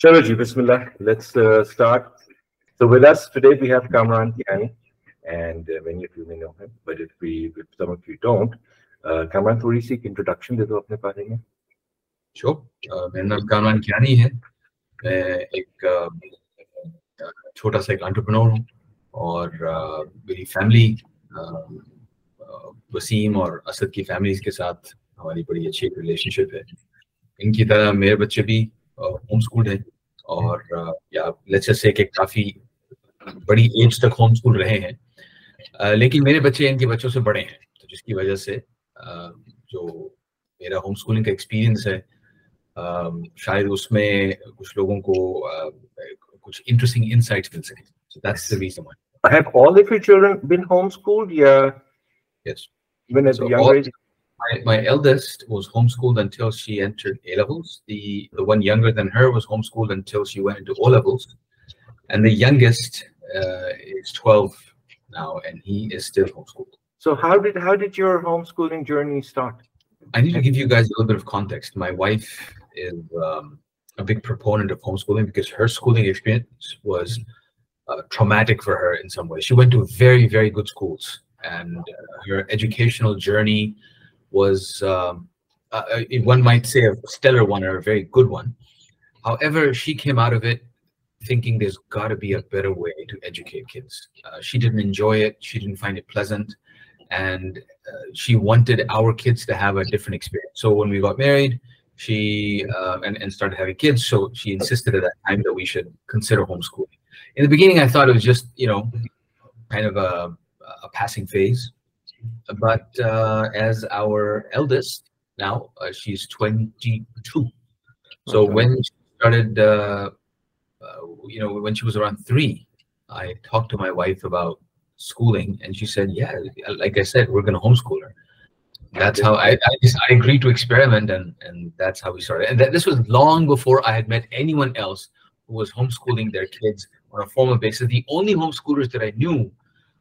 چلو جی بسم اللہ let's start so with us today we have Kamran Kayani and many of you میں know him but if we if some of you don't Kamran تھوڑی سی introduction دے دو اپنے بارے میں شو میرا نام کامران کیانی ہے میں ایک چھوٹا سا ایک انٹرپرینور ہوں اور میری فیملی وسیم اور اسد کی فیملیز کے ساتھ ہماری بڑی اچھی ریلیشن شپ ہے ان کی طرح میرے بچے بھی ہوم اسکولڈ ہیں اور یا لیٹس سے کہ کافی بڑی ایج تک ہوم اسکول رہے ہیں۔ لیکن میرے بچے ان کے بچوں سے بڑے ہیں۔ تو جس کی وجہ سے جو میرا ہوم اسکولنگ کا ایکسپیرینس ہے شاید اس میں کچھ لوگوں کو کچھ انٹرسٹنگ انسائٹس مل سکیں۔ So that's the reason why have all of your children been home schooled yeah yes even at young age My, my eldest was homeschooled until she entered A levels. The the one younger than her was homeschooled until she went into O levels, and the youngest uh, is 12 now, and he is still homeschooled. So how did how did your homeschooling journey start? I need to give you guys a little bit of context. My wife is um, a big proponent of homeschooling because her schooling experience was uh, traumatic for her in some ways. She went to very, very good schools, and uh, her educational journey was, um, uh, one might say, a stellar one or a very good one. However, she came out of it thinking there's got to be a better way to educate kids. Uh, she didn't enjoy it. She didn't find it pleasant, and uh, she wanted our kids to have a different experience. So when we got married, she uh, and, and started having kids, so she insisted at that time that we should consider homeschooling. In the beginning, I thought it was just you know kind of a, a passing phase, but uh, as our eldest now, uh, she's 22. So Okay. when she started, uh, uh, you know, when she was around three, I talked to my wife about schooling, and she said, "Yeah, like I said, we're going to homeschool her." That's how I I, just, I agreed to experiment, and and that's how we started. And that, this was long before I had met anyone else who was homeschooling their kids on a formal basis. The only homeschoolers that I knew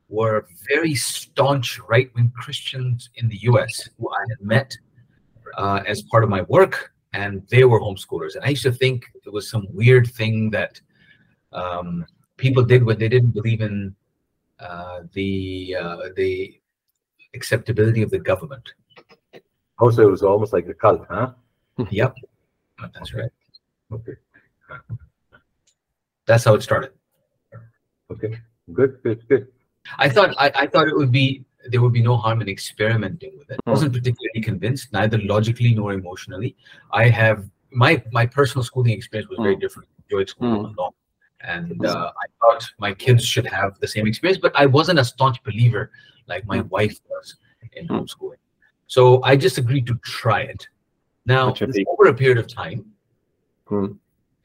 were very staunch right-wing Christians in the U.S. who I had met uh, as part of my work, and they were homeschoolers. And I used to think it was some weird thing that um, people did when they didn't believe in uh, the uh, the acceptability of the government. Oh, so it was almost like a cult, huh? Yep, that's right. Okay. That's how it started. Okay. Good. Good. Good. I thought I, I thought it would be there would be no harm in experimenting with it. I Hmm. wasn't particularly convinced, neither logically nor emotionally. I have my my personal schooling experience was very Hmm. different. I enjoyed school Hmm. a lot, and uh, I thought my kids should have the same experience. But I wasn't a staunch believer like my Hmm. wife was in Hmm. homeschooling. So I just agreed to try it. Now, Gotcha. over a period of time, Hmm.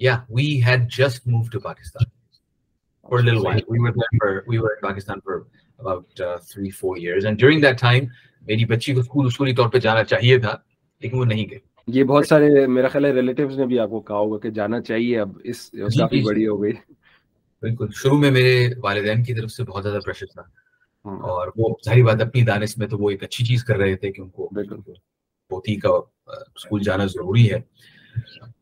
yeah, we had just moved to Pakistan for a little while. We were there for we were in Pakistan for about uh, three four years, and during that time, میری بچی کو school اصولی طور پہ جانا چاہیے تھا لیکن وہ نہیں گئے یہ بہت سارے میرا خیال ہے ریلیٹیوز نے بھی آپ کو کہا ہوگا کہ جانا چاہیے اب اس کافی بڑی ہو گئی بالکل شروع میں میرے والدین کی طرف سے بہت زیادہ پریشر تھا اور وہ ظاہری بات اپنی دانش میں تو وہ ایک اچھی چیز کر رہے تھے کہ ان کو پوتی کا اسکول جانا ضروری ہے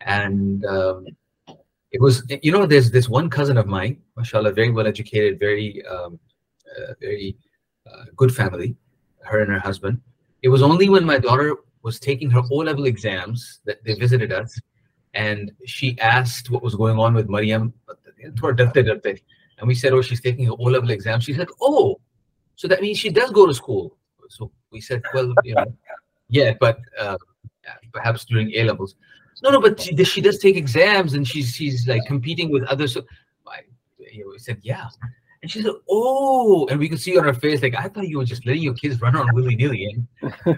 And um, it was, you know, there's this one cousin of mine, mashallah, very well educated, very, um, uh, very uh, good family, her and her husband. It was only when my daughter was taking her O level exams that they visited us. and she asked what was going on with Mariam. And we said, oh, she's taking her O-level exam. She said, oh, so that means she does go to school. So we said, well, you know, yeah, but uh, perhaps during A levels. No, no, but she, she does take exams and she's she's like competing with others. So I you know, said, yeah. And she said, oh, and we could see on her face, like, I thought you were just letting your kids run around willy nilly. Eh?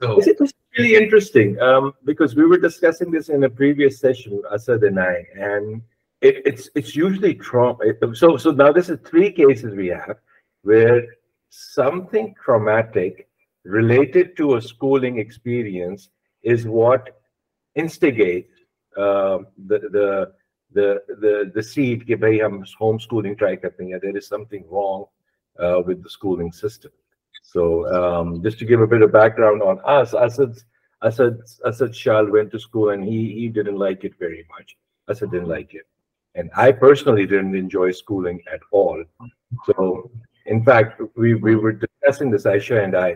so it's really interesting um, because we were discussing this in a previous session, Asad and I, and it, it's it's usually trauma. So so now this is three cases we have where something traumatic related to a schooling experience is what instigates uh, the, the the the the seed کہ بھائی ہم home schooling try کرتے ہیں there is something wrong with the schooling system so just to give a bit background on us Asad Asad Asad shall went to school and he he didn't like it very much Asad didn't like it and I personally didn't enjoy schooling at all so in fact we we were discussing this Ayesha and I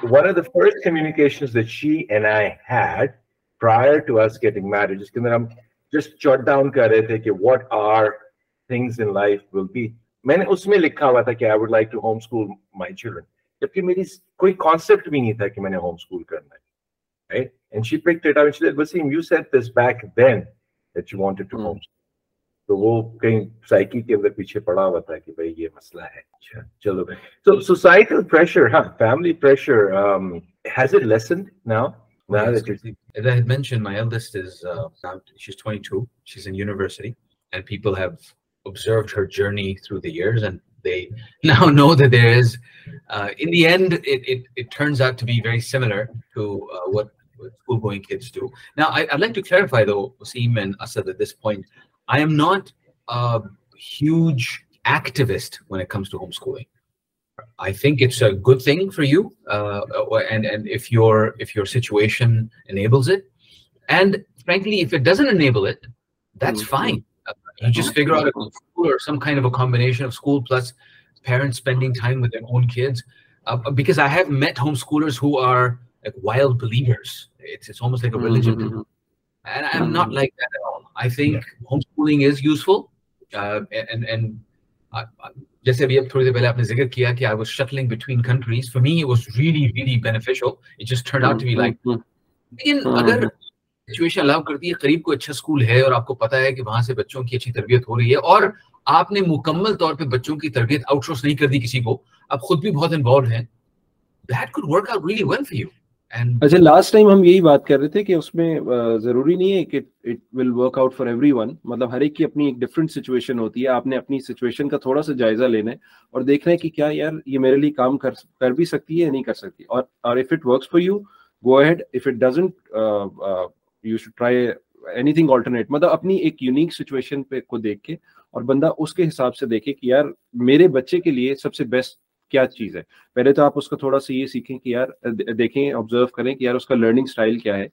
one of the first communications that she and I had prior to us getting married, جس کے اندر ہم just چوٹ down کر رہے تھے کہ what are things in life will be میں نے اس میں لکھا ہوا تھا کہ I would like to home school my children جبکہ میری کوئی کانسیپٹ بھی نہیں تھا کہ میں نے ہوم اسکول کرنا ہے right and she pick theta which that Waseem you set this back then that you wanted to home school تو وہ کہیں سائیکی کے اندر پیچھے پڑا ہوا تھا کہ بھائی یہ مسئلہ ہے چلو تو سوسائٹل پریشر ہاں family pressure has it lessen now As I had mentioned, my eldest is uh, she's 22. She's in university, and people have observed her journey through the years, and they now know that there is. Uh, in the end, it, it it turns out to be very similar to uh, what, school-going kids do. Now, I, I'd like to clarify, though, Wasim and Asad, at this point, I am not a huge activist when it comes to homeschooling. I think it's a good thing for you, uh, and and if your if your situation enables it, and frankly, if it doesn't enable it, that's mm-hmm. fine. Uh, you just figure out a school or some kind of a combination of school plus parents spending time with their own kids. Uh, because I have met homeschoolers who are like wild believers. It's it's almost like a religion. Mm-hmm. And I'm not like that at all. I think homeschooling is useful. Uh, and and uh, جیسے ابھی اب تھوڑی دیر پہلے آپ نے ذکر کیا کہ I was shuttling between countries for me was really really situation allow کرتی ہے قریب کو اچھا اسکول ہے اور آپ کو پتا ہے کہ وہاں سے بچوں کی اچھی تربیت ہو رہی ہے اور آپ نے مکمل طور پہ بچوں کی تربیت آؤٹ سورس نہیں کر دی کسی کو آپ خود بھی بہت انوالو ہیں that could work out really well for you اچھا لاسٹ ٹائم ہم یہی بات کر رہے تھے کہ اس میں ضروری نہیں ہے کہ it will work out for every مطلب ہر ایک کی اپنی ایک ڈفرینٹ سچویشن ہوتی ہے، آپ نے اپنی سچویشن کا تھوڑا سا جائزہ لینا ہے اور دیکھنا ہے کہ کیا یار یہ میرے لیے کام کر کر بھی سکتی ہے یا نہیں کر سکتی۔ اور اور if it works for you go ahead if it doesn't you should try any thing alternate مطلب اپنی ایک یونیک سچویشن پہ کو دیکھ کے اور بندہ اس کے حساب سے دیکھے کہ یار میرے بچے کے لیے سب سے بیسٹ کیا چیز ہے پہلے تو آپ اس کا تھوڑا سا یہ سیکھیں کہ یار دیکھیں آبزرو کریں کہ یار اس کا لرننگ اسٹائل کیا ہے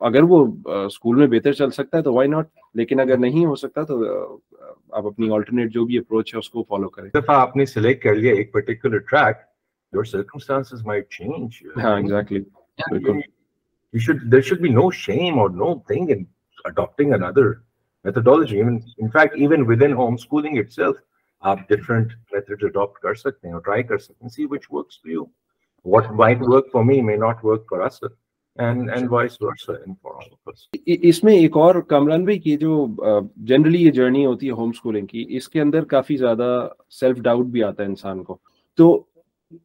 اگر وہ اسکول میں بہتر چل سکتا ہے تو وائی ناٹ لیکن اگر نہیں ہو سکتا تو آپ اپنی آلٹرنیٹ جو بھی اپروچ ہے اس کو فالو کریں دفعہ آپ نے سلیکٹ کر لیا ایک particular track your circumstances might change. ہاں، yeah, exactly. You, you should there should be no shame or no thing in adopting another methodology. Even in fact, even within homeschooling itself, آپ different method adapt کر سکتے ہیں اور try کر سکتے ہیں. See which works for you what might work for me may not work for us And, and اس میں ایک اور کامران بھائی کی جو جنرلی یہ جرنی ہوتی ہے ہوم اسکولنگ کی اس کے اندر کافی زیادہ سیلف ڈاؤٹ بھی آتا ہے انسان کو تو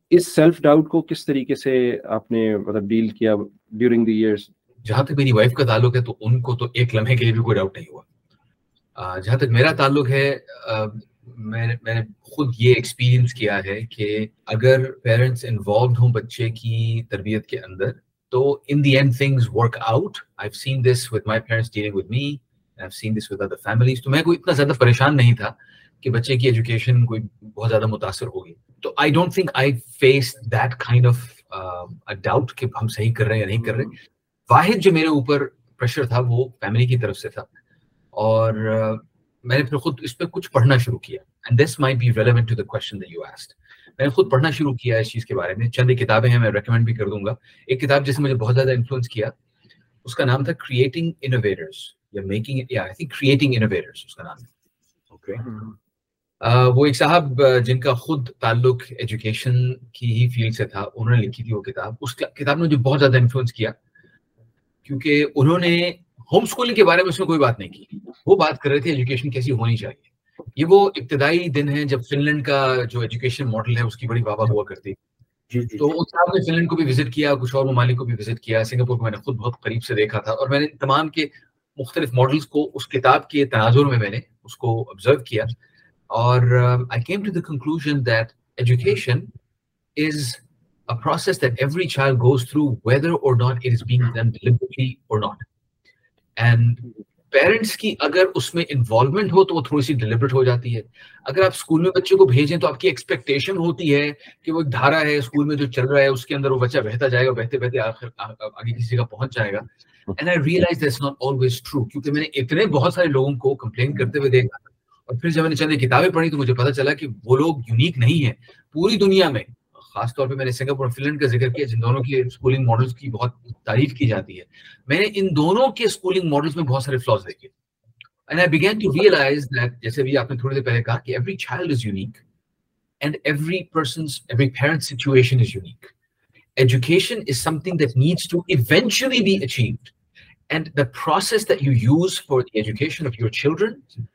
اس سیلف ڈاؤٹ کو کس طریقے سے آپ نے مطلب ڈیل کیا ڈیورنگ دی ایئرس جہاں تک میری وائف کا تعلق ہے تو ان کو تو ایک لمحے کے لیے بھی کوئی ڈاؤٹ نہیں ہوا. جہاں تک میرا تعلق ہے میں نے میں نے خود یہ ایکسپیرینس کیا ہے کہ اگر پیرنٹس انوالوڈ ہوں بچے کی تربیت کے اندر، تو in the end things work out I have seen this with my parents dealing with me I seen this with other families تو میں کوئی اتنا زیادہ پریشان نہیں تھا کہ بچے کی ایجوکیشن کوئی بہت زیادہ متاثر ہوگی۔ تو I don't think I face that kind of doubt کہ ہم صحیح کر رہے ہیں یا نہیں کر رہے۔ واحد جو میرے اوپر پریشر تھا وہ فیملی کی طرف سے تھا۔ اور uh, میں نے پھر خود اس پہ کچھ پڑھنا شروع کیا۔ And this may be relevant to the question that you asked میں نے خود پڑھنا شروع کیا اس چیز کے بارے میں۔ چند ایک کتابیں ہیں میں ریکمینڈ بھی کر دوں گا۔ ایک کتاب جس نے مجھے بہت زیادہ انفلوئنس کیا اس کا نام تھا کریٹنگ انوویٹرس یا میکنگ یا آئی تھنک کریٹنگ انوویٹرس اس کا نام ہے۔ hmm. اوکے وہ ایک صاحب جن کا خود تعلق ایجوکیشن کی ہی فیلڈ سے تھا انہوں نے لکھی تھی وہ کتاب۔ اس کتاب نے مجھے بہت زیادہ انفلوئنس کیا۔ کیونکہ انہوں نے ہوم اسکولنگ کے بارے میں اس میں کوئی بات نہیں کی۔ وہ بات کر رہے تھے ایجوکیشن کیسی ہونی چاہیے۔ یہ وہ ابتدائی دن ہے جب فن لینڈ کا جو ایجوکیشن ماڈل ہے اس کی بڑی بابا ہوا کرتی۔ جی، جی، تو۔ اس صاحب نے فن لینڈ کو بھی وزٹ کیا کچھ اور ممالک کو بھی وزٹ کیا۔ سنگاپور کو میں نے خود بہت قریب سے دیکھا تھا اور میں نے تمام کے مختلف ماڈلس کو اس کتاب کے تناظر میں میں نے اس کو آبزرو کیا۔ اور I came to the conclusion that education is a process that every child goes through whether or not it is being done deliberately or not and parents کی اگر اس میں انوالومنٹ ہو تو وہ تھوڑی سی ڈیلیبریٹ ہو جاتی ہے۔ اگر آپ اسکول میں بچے کو بھیجیں تو آپ کی ایکسپیکٹیشن ہوتی ہے کہ وہ ایک دھارا ہے اسکول میں جو چل رہا ہے اس کے اندر وہ بچہ بہتا جائے گا بہتے بہتے آخر آگے کسی کا پہنچ جائے گا۔ And I realize that's not always true کیونکہ میں نے اتنے بہت سارے لوگوں کو کمپلین کرتے ہوئے دیکھا۔ اور پھر جب میں نے چند کتابیں پڑھی تو مجھے پتا چلا کہ وہ لوگ یونیک نہیں ہیں۔ پوری دنیا میں میں نے سنگا فن لینڈ کا ذکر کیا جاتی ہے۔ میں نے تھوڑی دیر پہلے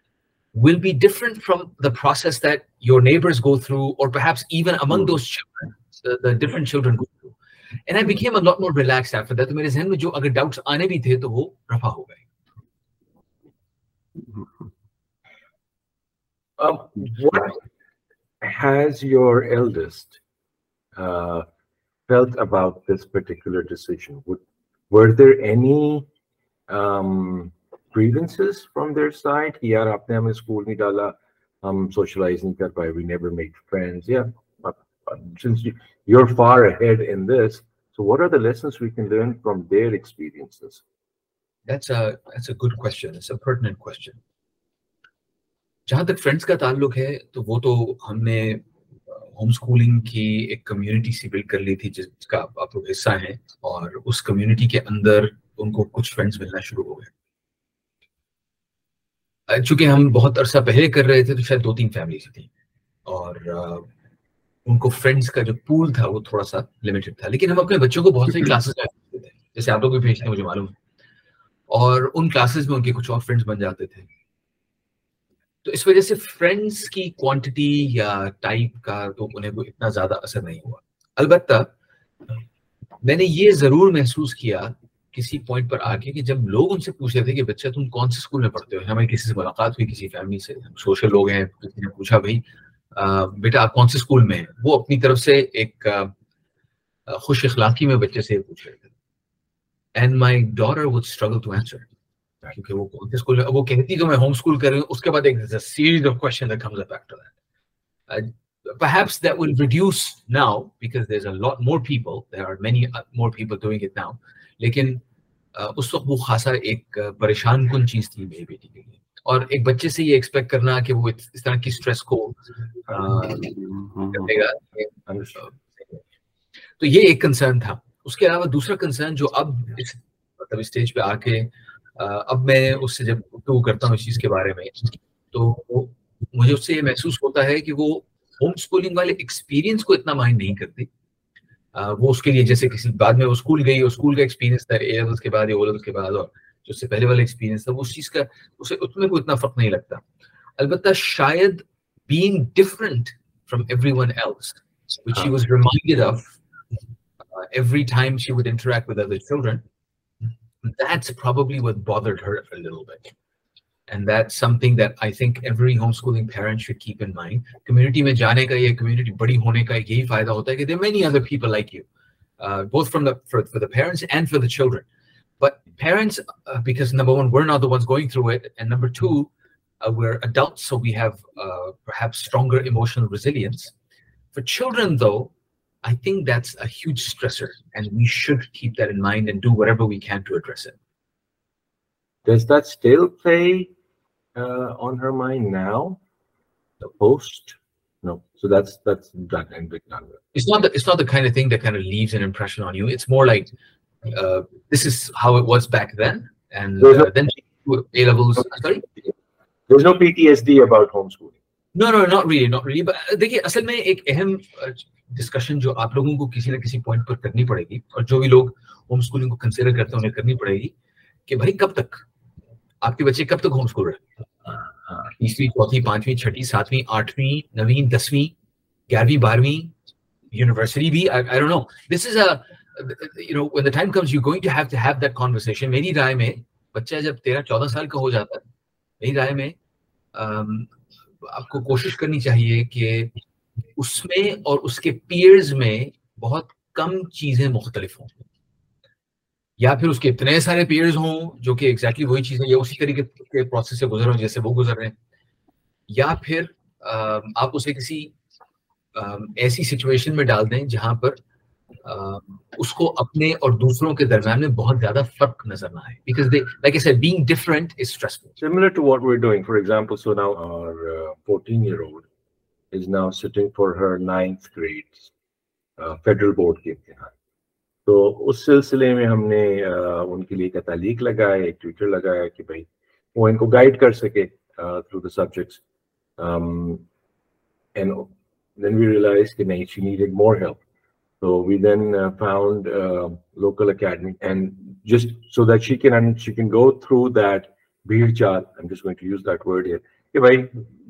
will be different from the process that your neighbors go through, or perhaps even among those children, the, the different children go through. And I became a lot more relaxed after that. تو میرے ذہن میں جو اگر doubts آنے بھی تھے تو وہ رفع ہو گئے Um, what has your eldest uh, felt about this particular decision? Would, were there any um, grievances from their side. کہ یار آپ نے ہمیں اسکول نہیں ڈالا ہم سوشلائز نہیں کر پائے وی نیور میک فرینڈز یا since you're far ahead in this so what are the lessons we can learn from their experiences? That's a that's a good question. It's a pertinent question. جہاں تک friends کا تعلق ہے، تو وہ تو ہم نے ہوم اسکولنگ کی ایک کمیونٹی سی بلڈ کر لی تھی، جس کا آپ لوگ حصہ ہیں، اور اس کمیونٹی کے اندر ان کو کچھ فرینڈس ملنا شروع ہو گئے۔ چونکہ ہم بہت عرصہ پہلے کر رہے تھے تو شاید دو تین فیملیز تھیں اور ان کو فرینڈس کا جو پول تھا وہ تھوڑا سا لمیٹڈ تھا، لیکن ہم اپنے بچوں کو بہت ساری کلاسز تھے، جیسے آپ لوگ بھی بھیجتے ہیں مجھے معلوم۔ اور ان کلاسز میں ان کے کچھ اور فرینڈس بن جاتے تھے۔ تو اس وجہ سے فرینڈس کی کوانٹٹی یا ٹائپ کا تو انہیں کوئی اتنا زیادہ اثر نہیں ہوا۔ البتہ میں نے یہ ضرور محسوس کیا کسی پوائنٹ پر آ کے کہ جب لوگ ان سے پوچھ رہے تھے کہ بچہ تم کون سے اسکول میں پڑھتے ہو ہمیں کسی سے ملاقات ہوئی کسی فیملی سے سوشل لوگ ہیں کسی نے پوچھا بھائی بیٹا آپ کون سے اسکول میں ہیں؟ وہ اپنی طرف سے ایک خوش اخلاقی میں بچے سے پوچھ رہے تھے۔ And my daughter would struggle to answer کیونکہ وہ کون سے اسکول وہ کہتی کہ میں ہوم اسکول کر رہی ہوں اس کے بعد ایک series of question that comes up after that. Perhaps that will reduce now because there's a lot more people there are many more people doing it now. لیکن اس وقت وہ خاصا ایک پریشان کن چیز تھی میری بیٹی کے لیے۔ اور ایک بچے سے یہ ایکسپیکٹ کرنا کہ وہ اس طرح کی اسٹریس کو گا۔ تو یہ ایک کنسرن تھا۔ اس کے علاوہ دوسرا کنسرن جو اب مطلب اسٹیج پہ آ کے اب میں اس سے جب گفتگو کرتا ہوں اس چیز کے بارے میں، تو مجھے اس سے یہ محسوس ہوتا ہے کہ وہ ہوم اسکولنگ والے ایکسپیرینس کو اتنا مائنڈ نہیں کرتی وہ اس کے لیے جیسے کسی بعد میں وہ اسکول گئی اسکول کا ایکسپیرینس تھا اے لیولس کے بعد یا او لیولس کے بعد اور جو اس سے پہلے والا ایکسپیرینس تھا وہ اس چیز کا اسے اس میں کوئی اتنا فرق نہیں لگتا البتہ شاید being different from everyone else which she was reminded of uh, every time she would interact with other children that's probably what bothered her a little bit. And that's something that I think every homeschooling parent should keep in mind. Community mein jaane ka ye community badi hone ka yehi fayda hota hai ki there are many other people like you, uh, both from the for, for the parents and for the children. But parents, uh, because number one, we're not the ones going through it, and number two, uh, we're adults, so we have uh, perhaps stronger emotional resilience. For children, though, I think that's a huge stressor, and we should keep that in mind and do whatever we can to address it. Does that still play uh, on her mind now? The post? No. So that's that's done and big done. It's not the it's not the kind of thing that kind of leaves an impression on you. It's more like uh, this is how it was back then, and uh, no, then A levels. No, sorry. There's no PTSD about homeschooling. No, no, not really, not really. But دیکھیے اصل میں ایک اہم discussion جو آپ لوگوں کو کسی نہ کسی پوائنٹ پر کرنی پڑے گی اور جو بھی لوگ ہوم اسکولنگ کو کنسیڈر کرتے ہیں انہیں کرنی پڑے گی کہ بھائی کب تک آپ کے بچے کب تک ہوم اسکول رہے تیسری چوتھی پانچویں، چھٹی، ساتویں، آٹھویں، نویں، دسویں، گیارہویں، بارہویں یونیورسٹی بھی دس از اے نو میری رائے میں بچہ جب تیرہ، چودہ سال کا ہو جاتا ہے، میری رائے میں آپ کو کوشش کرنی چاہیے کہ اس میں اور اس کے پیئرز میں بہت کم چیزیں مختلف ہوں۔ یا پھر اس کے اتنے سارے پیئرز ہوں جو کہ ایگزیکٹلی وہی چیز ہیں یا اسی طریقے کے پروسیس سے گزر رہے ہیں جیسے وہ گزر رہے ہیں۔ یا پھر آپ اسے کسی ایسی سچویشن میں ڈال دیں جہاں پر اس کو اپنے اور دوسروں کے درمیان میں بہت زیادہ فرق نظر نہ آئے۔ Because they like I said being different is stressful similar to what we are doing for example so now our 14 year old is now sitting for her 9th grade federal board کے امتحان تو اس سلسلے میں ہم نے ان کے لیے تعلیق لگایا، ایک ٹویٹر لگایا کہ بھائی وہ ان کو گائیڈ کر سکے through the subjects then we realize کہ نہیں شی نیڈ مور ہیلپ تو we then found local academy and just so that she can she can go through that بھیڑ چال. Just going to use that word here کہ بھائی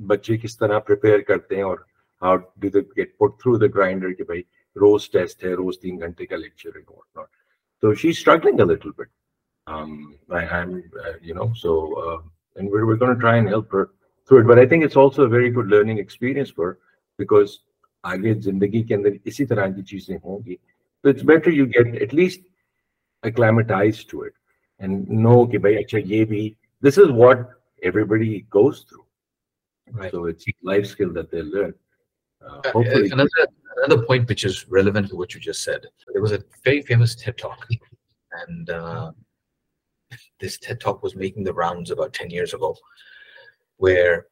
بچے کس طرح پریپیئر کرتے ہیں اور how do they get put through the grinder کہ بھائی روز ٹیسٹ ہے روز تین گھنٹے کا لیکچر ہے واٹ ناٹ تو she struggling a little bit you know, so, uh, and we're, آگے زندگی کے اندر اسی طرح کی چیزیں ہوں گی تو it's better you get at least acclimatize to it and know کہ بھائی اچھا یہ بھی this is what everybody goes through life skill that they learn another point which is relevant to what you just said. There was a very famous TED talk, and uh, this TED talk was making the rounds about ten years ago, where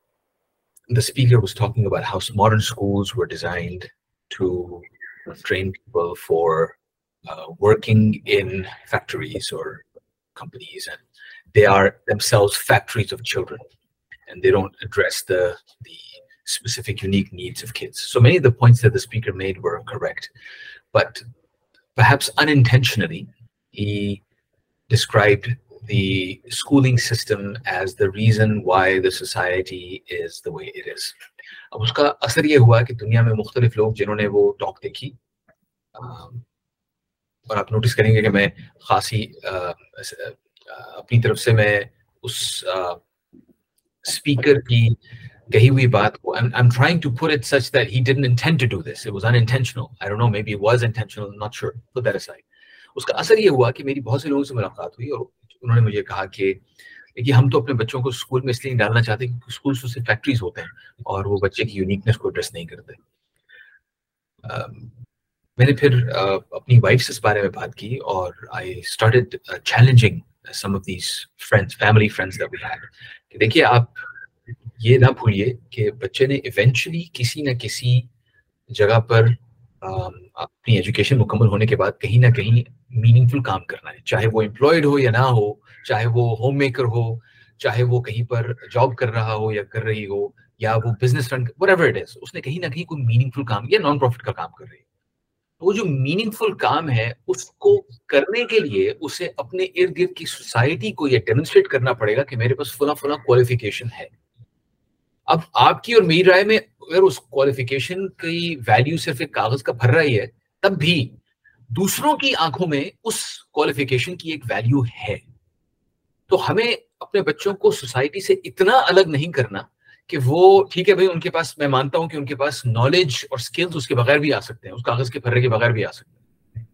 the speaker was talking about how modern schools were designed to train people for uh, working in factories or companies, and they are themselves factories of children, and they don't address the the specific unique needs of kids. So many of the points that the speaker made were correct, but perhaps unintentionally, he described the schooling system as the reason why the society is the way it is. اب اس کا اثر یہ ہوا کہ دنیا میں مختلف لوگ جنہوں نے وہ ٹاک دیکھی اور آپ نوٹس کریں گے کہ میں خاصی اپنی طرف سے میں اس سپیکر کی کہی ہوئی بات کو I'm, I'm trying to put it such that he didn't intend to do this. It was unintentional. I don't know, maybe it was intentional, I'm not sure. Put that aside. اس کا اثر یہ ہوا کہ میری بہت سے لوگوں سے ملاقات ہوئی اور انہوں نے مجھے کہا کہ دیکھیے ہم تو اپنے بچوں کو اسکول میں اس لیے ڈالنا چاہتے ہیں کیونکہ اسکول سے فیکٹریز ہوتے ہیں اور وہ بچے کی یونیکنیس کو ایڈریس نہیں کرتے میں نے پھر اپنی وائف سے اس بارے میں بات کی اور I started challenging some of these friends family friends that we had کہ دیکھیے آپ یہ نہ بھولیے کہ بچے نے ایونچولی کسی نہ کسی جگہ پر اپنی ایجوکیشن مکمل ہونے کے بعد کہیں نہ کہیں میننگ فل کام کرنا ہے۔ چاہے وہ امپلائڈ ہو یا نہ ہو، چاہے وہ ہوم میکر ہو، چاہے وہ کہیں پر جاب کر رہا ہو یا کر رہی ہو یا وہ business run whatever it is نے کہیں نہ کہیں کوئی میننگ فل کام یا نان پروفٹ کا کام کر رہی ہے۔ وہ جو میننگ فل کام ہے، اس کو کرنے کے لیے اسے اپنے ارد گرد کی سوسائٹی کو یہ ڈیمونسٹریٹ کرنا پڑے گا کہ میرے پاس فلاں فلاں کوالیفیکیشن ہے۔ اب آپ کی اور میری رائے میں اگر اس کوالیفیکیشن کی ویلیو صرف ایک کاغذ کا بھر رہی ہے تب بھی دوسروں کی آنکھوں میں اس کوالیفیکیشن کی ایک ویلیو ہے۔ تو ہمیں اپنے بچوں کو سوسائٹی سے اتنا الگ نہیں کرنا کہ وہ ٹھیک ہے بھائی ان کے پاس میں مانتا ہوں کہ ان کے پاس نالج اور سکلز اس کے بغیر بھی آ سکتے ہیں اس کاغذ کے پھرے کے بغیر بھی آ سکتے ہیں۔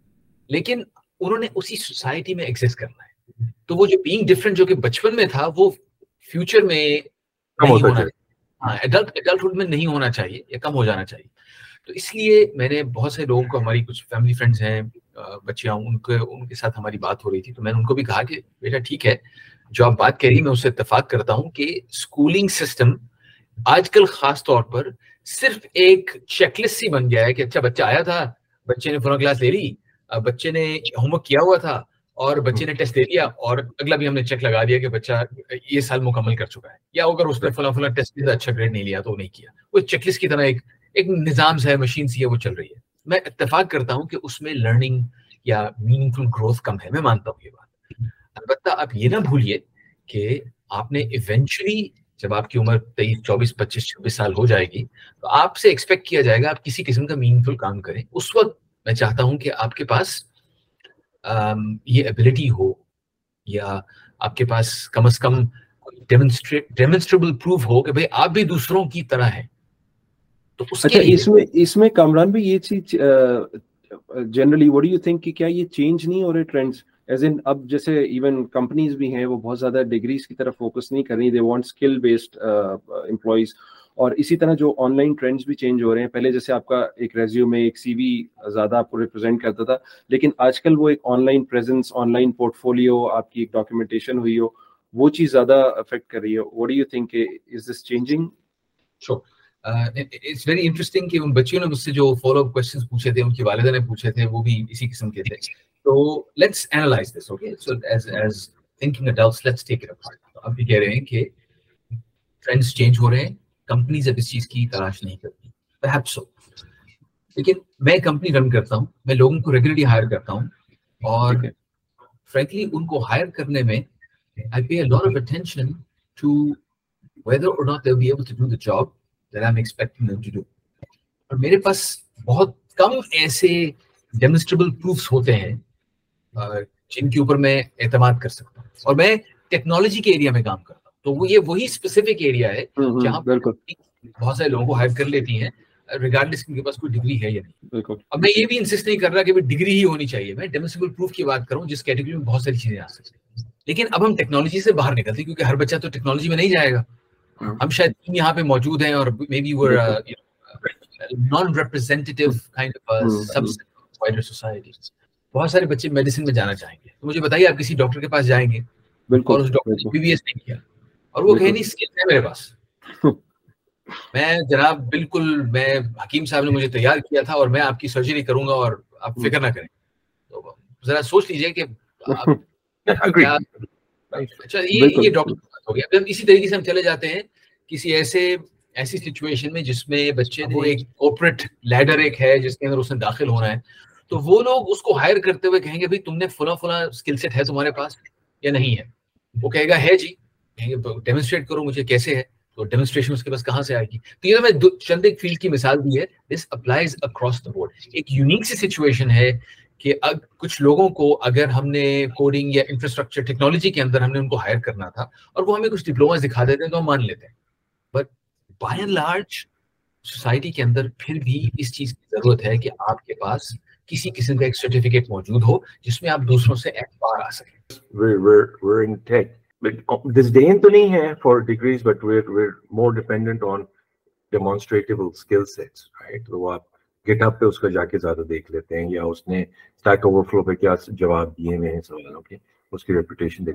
لیکن انہوں نے اسی سوسائٹی میں ایگزسٹ کرنا ہے۔ تو وہ جو بینگ ڈفرنٹ جو کہ بچپن میں تھا وہ فیوچر میں ہاں، ایڈلٹ ایڈلٹہڈ میں نہیں ہونا چاہیے یا کم ہو جانا چاہیے۔ تو اس لیے میں نے بہت سے لوگوں کو، ہماری کچھ فیملی فرینڈز ہیں بچیاں، ان کے ان کے ساتھ ہماری بات ہو رہی تھی۔ تو میں نے ان کو بھی کہا کہ، بیٹا، ٹھیک ہے، جو آپ بات کر رہی میں اس سے اتفاق کرتا ہوں کہ اسکولنگ سسٹم آج کل خاص طور پر صرف ایک چیک لسٹ سی بن گیا ہے کہ اچھا بچہ آیا تھا، بچے نے فون کلاس لے لی بچے نے ہوم ورک کیا ہوا تھا اور بچے نے ٹیسٹ دے دیا اور اگلا بھی ہم نے چیک لگا دیا کہ بچہ یہ سال مکمل کر چکا ہے یا اگر اس نے فلاں فلاں ٹیسٹ دیا اچھا گریڈ نہیں لیا تو نہیں کیا۔ وہ چیک لسٹ کی طرح ایک ایک نظام سے ہے مشین سی ہے وہ چل رہی ہے۔ میں اتفاق کرتا ہوں کہ اس میں لرننگ یا میننگ فل گروتھ کم ہے میں مانتا ہوں یہ بات۔ البتہ آپ یہ نہ بھولیے کہ آپ نے ایونچولی جب آپ کی عمر تیئیس چوبیس پچیس چھبیس سال ہو جائے گی تو آپ سے ایکسپیکٹ کیا جائے گا آپ کسی قسم کا میننگ فل کام کریں۔ اس وقت میں چاہتا ہوں کہ آپ کے پاس یہ ایبلٹی ہو یا آپ کے پاس کم از کم ڈیمونسٹریبل پروف ہو کہ بھائی آپ بھی دوسروں کی طرح ہیں تو اچھا اس میں اس میں کامران بھی یہ چیز جنرلی وڈ یو تھنک کہ کیا یہ چینج نہیں ہو رہے ٹرینڈس ایز ان اب جیسے ایون کمپنیز بھی ہیں وہ بہت زیادہ ڈگریز کی طرف فوکس نہیں کر رہی they want skill based employees اور اسی طرح جو آن لائن ٹرینڈس بھی چینج ہو رہے ہیں، پہلے جیسے آپ کا ایک ریزیو میں ایک سی وی زیادہ آپ کو ریپرزینٹ کرتا تھا، لیکن آج کل وہ ایک online presence online portfolio آپ کی ایک ڈاکیومنٹیشن ہوئی ہو، وہ چیز زیادہ افیکٹ کر رہی ہے۔ What do you think is this changing it's very interesting کہ ان بچیوں نے مجھ سے جو فالو اپ کوشچنس پوچھے تھے، ان کی والدہ نے پوچھے تھے، وہ بھی اسی قسم کے تھے۔ تو let's analyze this okay so as as thinking adults let's take it apart اب بھی کہہ رہے ہیں کہ ٹرینڈز چینج ہو رہے ہیں۔ کمپنیز اب اس چیز کی تلاش نہیں کرتی۔ لیکن میں کمپنی رن کرتا ہوں میں لوگوں کو ریگولرلی ہائر کرتا ہوں اور فرینکلی ان کو ہائر کرنے میں I pay lot of attention to whether or not they'll be able to do the job that I'm expecting them to do. اور میرے پاس بہت کم ایسے ڈیمونسٹریبل پروفس ہوتے ہیں جن کے اوپر میں اعتماد کر سکتا ہوں۔ اور میں ٹیکنالوجی کے ایریا میں کام کرتا ہوں۔ تو وہ یہ وہی اسپیسیفک ایریا ہے جہاں بہت سارے لوگوں کو ہائر کر لیتی ہیں ریگارڈلیس ان کے پاس کوئی ڈگری ہے یا نہیں۔ اب میں یہ بھی انسسٹ نہیں کر رہا کہ ڈگری ہی ہونی چاہیے۔ میں ڈیمونسٹریبل پروف کی بات کروں جس کیٹیگری میں بہت ساری چیزیں آ سکتی ہیں۔ لیکن اب ہم ٹیکنالوجی سے باہر نکلتے ہیں کیونکہ ہر بچہ تو ٹیکنالوجی میں نہیں جائے گا۔ ہم شاید یہاں پہ موجود ہیں اور مے بی وہ non representative kind of wider society بہت سارے بچے میڈیسن میں جانا چاہیں گے۔ تو مجھے بتائیے آپ کسی ڈاکٹر کے پاس جائیں گے؟ بالکل اس ڈاکٹر بی بی ایس نہیں کیا۔ اور وہ کہیں نہیں اسکل ہے میرے پاس۔ میں جناب بالکل میں حکیم صاحب نے مجھے تیار کیا تھا اور میں آپ کی سرجری کروں گا اور آپ فکر نہ کریں۔ تو ذرا سوچ لیجیے کہ اچھا یہ ڈاکٹر ہو گیا اسی طریقے سے ہم چلے جاتے ہیں کسی ایسے ایسی سچویشن میں جس میں بچے نے ایک کوپریٹ لیڈر ایک ہے جس کے اندر اس نے داخل ہونا ہے تو وہ لوگ اس کو ہائر کرتے ہوئے کہیں گے بھائی تم نے فلاں فلاں اسکل سیٹ ہے تمہارے پاس یا نہیں ہے؟ وہ کہے گا ہے جی. کہیں گے ڈیمونسٹریٹ کرو مجھے کیسے ہے؟ تو ڈیمونسٹریشن اس کے پاس کہاں سے آئے گی؟ تو یہ میں چند ایک فیلڈ کی مثال دی ہے۔ This applies across the board ایک یونیک سی سچویشن ہے کہ اب کچھ لوگوں کو اگر ہم نے کوڈنگ یا انفراسٹرکچر ٹیکنالوجی کے اندر ہم نے ان کو ہائر کرنا تھا اور وہ ہمیں کچھ ڈپلوما دکھا دیتے ہیں تو ہم مان لیتے ہیں۔ But by and large society کے اندر پھر بھی اس چیز کی ضرورت ہے کہ آپ کے پاس کسی قسم کا ایک سرٹیفکیٹ موجود ہو جس میں آپ دوسروں سے اعتبار آ سکیں۔ تو نہیں ہے فارٹریٹسٹ وہ آپ گیٹ اپ پہ جا کے زیادہ دیکھ لیتے ہیں یا اس نے جواب دیے ہوئے ہیں سوالوں کے اس کی reputational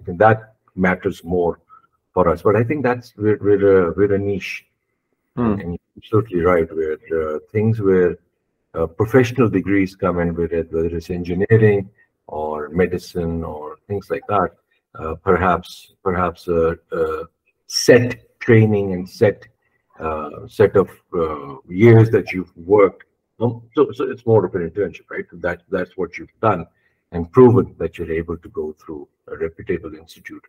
degrees cut perhaps perhaps a, a set training and set uh, set of uh, years that you've worked Um, so, so it's more of an internship, right? That, that's what you've done and proven that you're able to go through a reputable institute.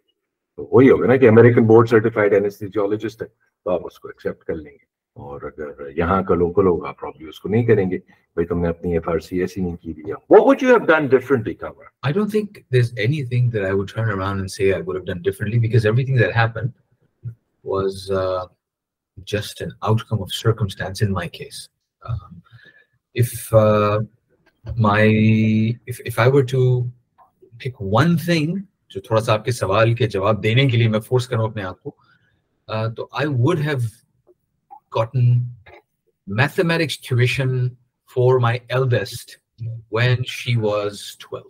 تو وہی ہوگا نا کہ American board certified اینستھیزیولوجسٹ ہے تو آپ اس کو accept کر لیں گے اور اگر یہاں کا لوکل ہوگا پرابلی اس کو نہیں کریں گے بھائی تم نے اپنی ایف آر سی ایسی نہیں کی دیا what would you have done differently Kamra? I don't think there's anything that I would turn around and say I would have done differently because everything that happened was uh, just an outcome of circumstance in my case. Um, if uh, my if, if I were to pick one thing جو تھوڑا سا آپ کے سوال کے جواب دینے کے لیے میں فورس کروں اپنے آپ کو تو I would have gotten mathematics tuition for my eldest when she was twelve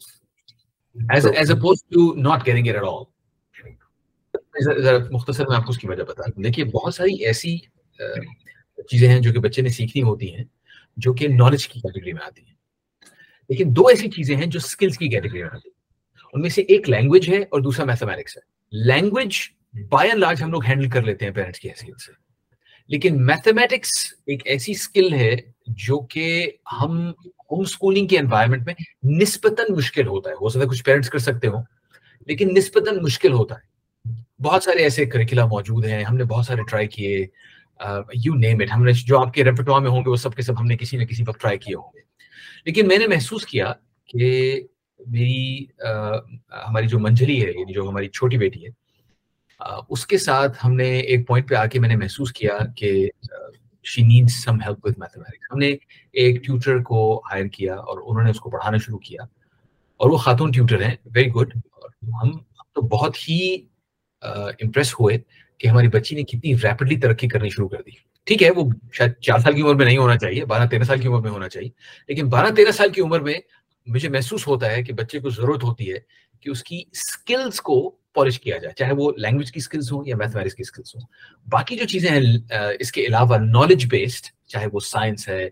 as as opposed to not getting it all مختصر میں آپ کو اس کی وجہ بتا دوں۔ دیکھیے بہت ساری ایسی چیزیں ہیں جو کہ بچے نے سیکھنی ہوتی ہیں جو کہ نالج کی کیٹیگری میں آتی ہیں۔ لیکن دو ایسی چیزیں ہیں جو اسکلس کی کیٹیگری میں آتی ہیں۔ ان میں سے ایک لینگویج ہے اور دوسرا میتھمیٹکس ہے۔ لینگویج بائی اینڈ لارج ہم لوگ ہینڈل کر لیتے ہیں پیرنٹس کی حیثیت سے۔ لیکن میتھمیٹکس ایک ایسی اسکل ہے جو کہ ہم ہوم اسکولنگ کے انوائرمنٹ میں نسبتاً مشکل ہوتا ہے۔ ہو سکتا ہے کچھ پیرنٹس کر سکتے ہوں، لیکن نسبتاً مشکل ہوتا ہے۔ بہت سارے ایسے کریکولا موجود ہیں، ہم نے بہت سارے ٹرائی کیے یو نیم اٹ ہم نے جو آپ کے ریپٹوا میں ہوں گے، وہ سب کے سب ہم نے کسی نہ کسی وقت ٹرائی کیے ہوں گے۔ لیکن میں نے محسوس کیا کہ میری ہماری جو منجلی ہے یعنی جو ہماری چھوٹی بیٹی ہے اس کے ساتھ ہم نے ایک پوائنٹ پہ آ کے میں نے محسوس کیا کہ she need some help with mathematics ہم نے ایک ٹیوٹر کو ہائر کیا اور انہوں نے اس کو پڑھانا شروع کیا اور وہ خاتون ٹیوٹر ہیں ویری گڈ ہم تو بہت ہی امپریس ہوئے کہ ہماری بچی نے کتنی ریپڈلی ترقی کرنی شروع کر دی۔ ٹھیک ہے، وہ شاید چار سال کی عمر میں نہیں ہونا چاہیے، بارہ تیرہ سال کی عمر میں ہونا چاہیے، لیکن بارہ تیرہ سال کی عمر میں مجھے محسوس ہوتا ہے کہ بچے کو ضرورت ہوتی ہے کہ اس کی اسکلس کو پالش کیا جائے، چاہے وہ لینگویج کی اسکلس ہوں یا میتھمیٹکس کی اسکلس ہوں۔ باقی جو چیزیں ہیں اس کے علاوہ نالج بیسڈ چاہے وہ سائنس ہے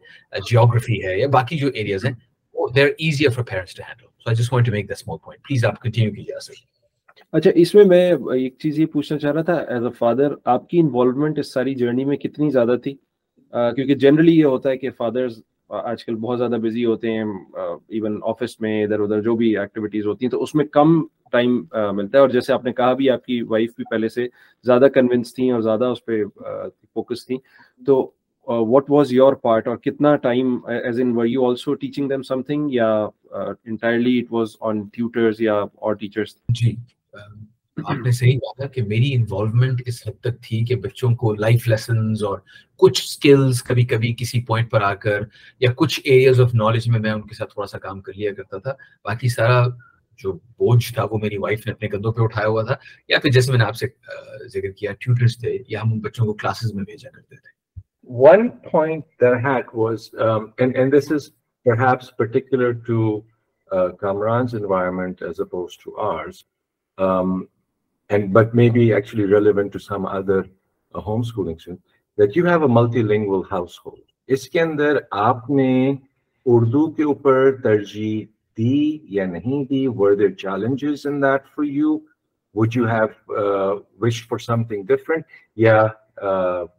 جیوگرافی ہے یا باقی جو ایریاز ہیں they are easier for parents to handle so I just want to make the small point please آپ کنٹینیو کیجیے سر اچھا اس میں میں ایک چیز یہ پوچھنا چاہ رہا تھا ایز اے فادر آپ کی انوالومنٹ اس ساری جرنی میں کتنی زیادہ تھی؟ کیونکہ جنرلی یہ ہوتا ہے کہ فادرز آج کل بہت زیادہ بزی ہوتے ہیں ایون آفس میں ادھر ادھر جو بھی ایکٹیویٹیز ہوتی ہیں، تو اس میں کم ٹائم ملتا ہے۔ اور جیسے آپ نے کہا بھی، آپ کی وائف بھی پہلے سے زیادہ کنونس تھیں اور زیادہ اس پہ فوکس تھیں۔ تو واٹ واز یور پارٹ اور کتنا time as in were you also teaching them something یا entirely it was on tutors یا اور ٹیچرس جی۔ آپ نے صحیح کہا کہ میری انوالومنٹ اس حد تک تھی کہ بچوں کو لائف لیسنز اور کچھ سکلز کبھی کبھی کسی پوائنٹ پر آ کر یا کچھ ایریاز آف نالج میں میں ان کے ساتھ تھوڑا سا کام کر لیا کرتا تھا۔ باقی سارا جو بوجھ تھا وہ میری وائف نے اپنے کندھوں پہ اٹھایا ہوا تھا یا پھر جیسے میں نے آپ سے ذکر کیا ٹیوٹرز تھے یا ہم ان بچوں کو کلاسز میں بھیجا کرتے تھے۔ One point that I had was, um, and, and this is perhaps particular to uh, Kamran's environment as opposed to ours, um, and but maybe actually relevant to some other uh, homeschooling students, that you have a multilingual household. اس کے اندر آپ نے اردو کے اوپر ترجیح دی یا نہیں دی were there challenges in that for you would you have wish for something different یا